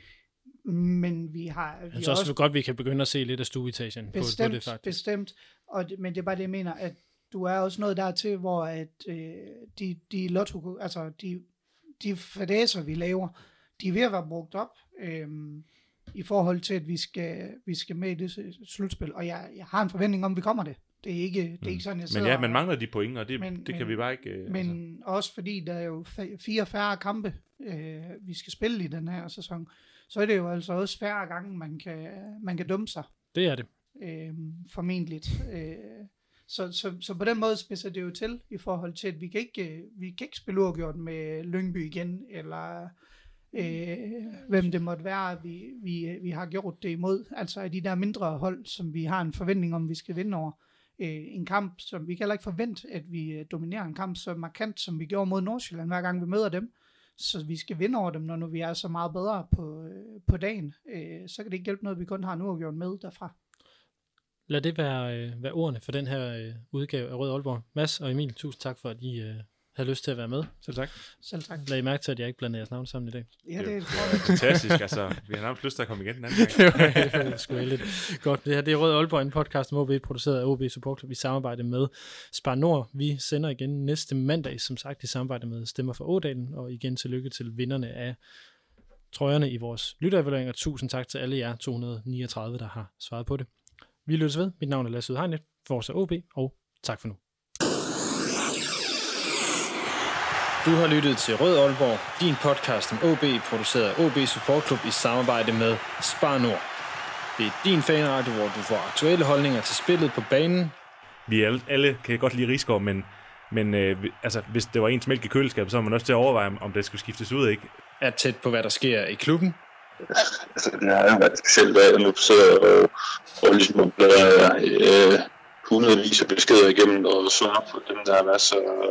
Men vi har... Vi Jeg synes også godt, vi kan begynde at se lidt af stueetagen på, på Bestemt, det faktisk. bestemt. Og det, men det er bare det, jeg mener, at du er også noget dertil, hvor at, øh, de, de lotto, altså de, de fadæser, vi laver, de er ved at være brugt op øh, i forhold til, at vi skal, vi skal med i det s- slutspil. Og jeg, jeg har en forventning om, at vi kommer det. Det er ikke, det er ikke sådan, jeg sidder Mm. Men ja, man mangler de point, og det, Men- det men- kan vi bare ikke... Øh, men altså. også fordi der er jo fire færre kampe, øh, vi skal spille i den her sæson, så er det jo altså også færre gange, man kan, man kan dumme sig, Det er det. øh, formentlig. Øh, så, så, så på den måde spidser det jo til i forhold til, at vi kan ikke, øh, vi kan ikke spille uafgjort med Lyngby igen, eller øh, hvem det måtte være, vi, vi, vi har gjort det imod. Altså af de der mindre hold, som vi har en forventning om, vi skal vinde over. Øh, en kamp, som vi kan heller ikke forvente, at vi øh, dominerer en kamp så markant, som vi gjorde mod Nordsjælland, hver gang vi møder dem. Så vi skal vinde over dem, når nu vi er så meget bedre på, øh, på dagen. Øh, så kan det ikke hjælpe noget, vi kun har en gjort med derfra. Lad det være, øh, være ordene for den her øh, udgave af Rød Aalborg. Mads og Emil, tusind tak for, at I øh, havde lyst til at være med. Selv tak. Selv tak. Lad I mærke til, at jeg ikke blandede jeres navn sammen i dag. Ja, det er Fantastisk, altså. Vi har nærmest lyst til at komme igen den anden gang. det var sgu lidt godt. Det her det er Rød Aalborg, en podcast om OB, produceret af OB Support Club i samarbejde med Spar Nord. Vi sender igen næste mandag, som sagt, i samarbejde med Stemmer for Ådalen, og igen tillykke til vinderne af trøjerne i vores lytterevaluering, og tusind tak til alle jer 239, der har svaret på det. Vi lyttes ved. Mit navn er Lasse Udhegnet, Forza OB, og tak for nu. Du har lyttet til Rød Aalborg, din podcast om OB, produceret af OB Support Club i samarbejde med Spar Nord. Det er din fanradio, hvor du får aktuelle holdninger til spillet på banen. Vi alle, alle kan godt lide Rigsgaard, men, men øh, altså, hvis det var ens mælk i køleskabet, så var man også til at overveje, om- om det skulle skiftes ud, ikke? Er tæt på, hvad der sker i klubben. altså, det har jo været specielt, da jeg nu sidder og, og ligesom bladrer øh, hundredvis af beskeder igennem og svarer på dem, der er masser og,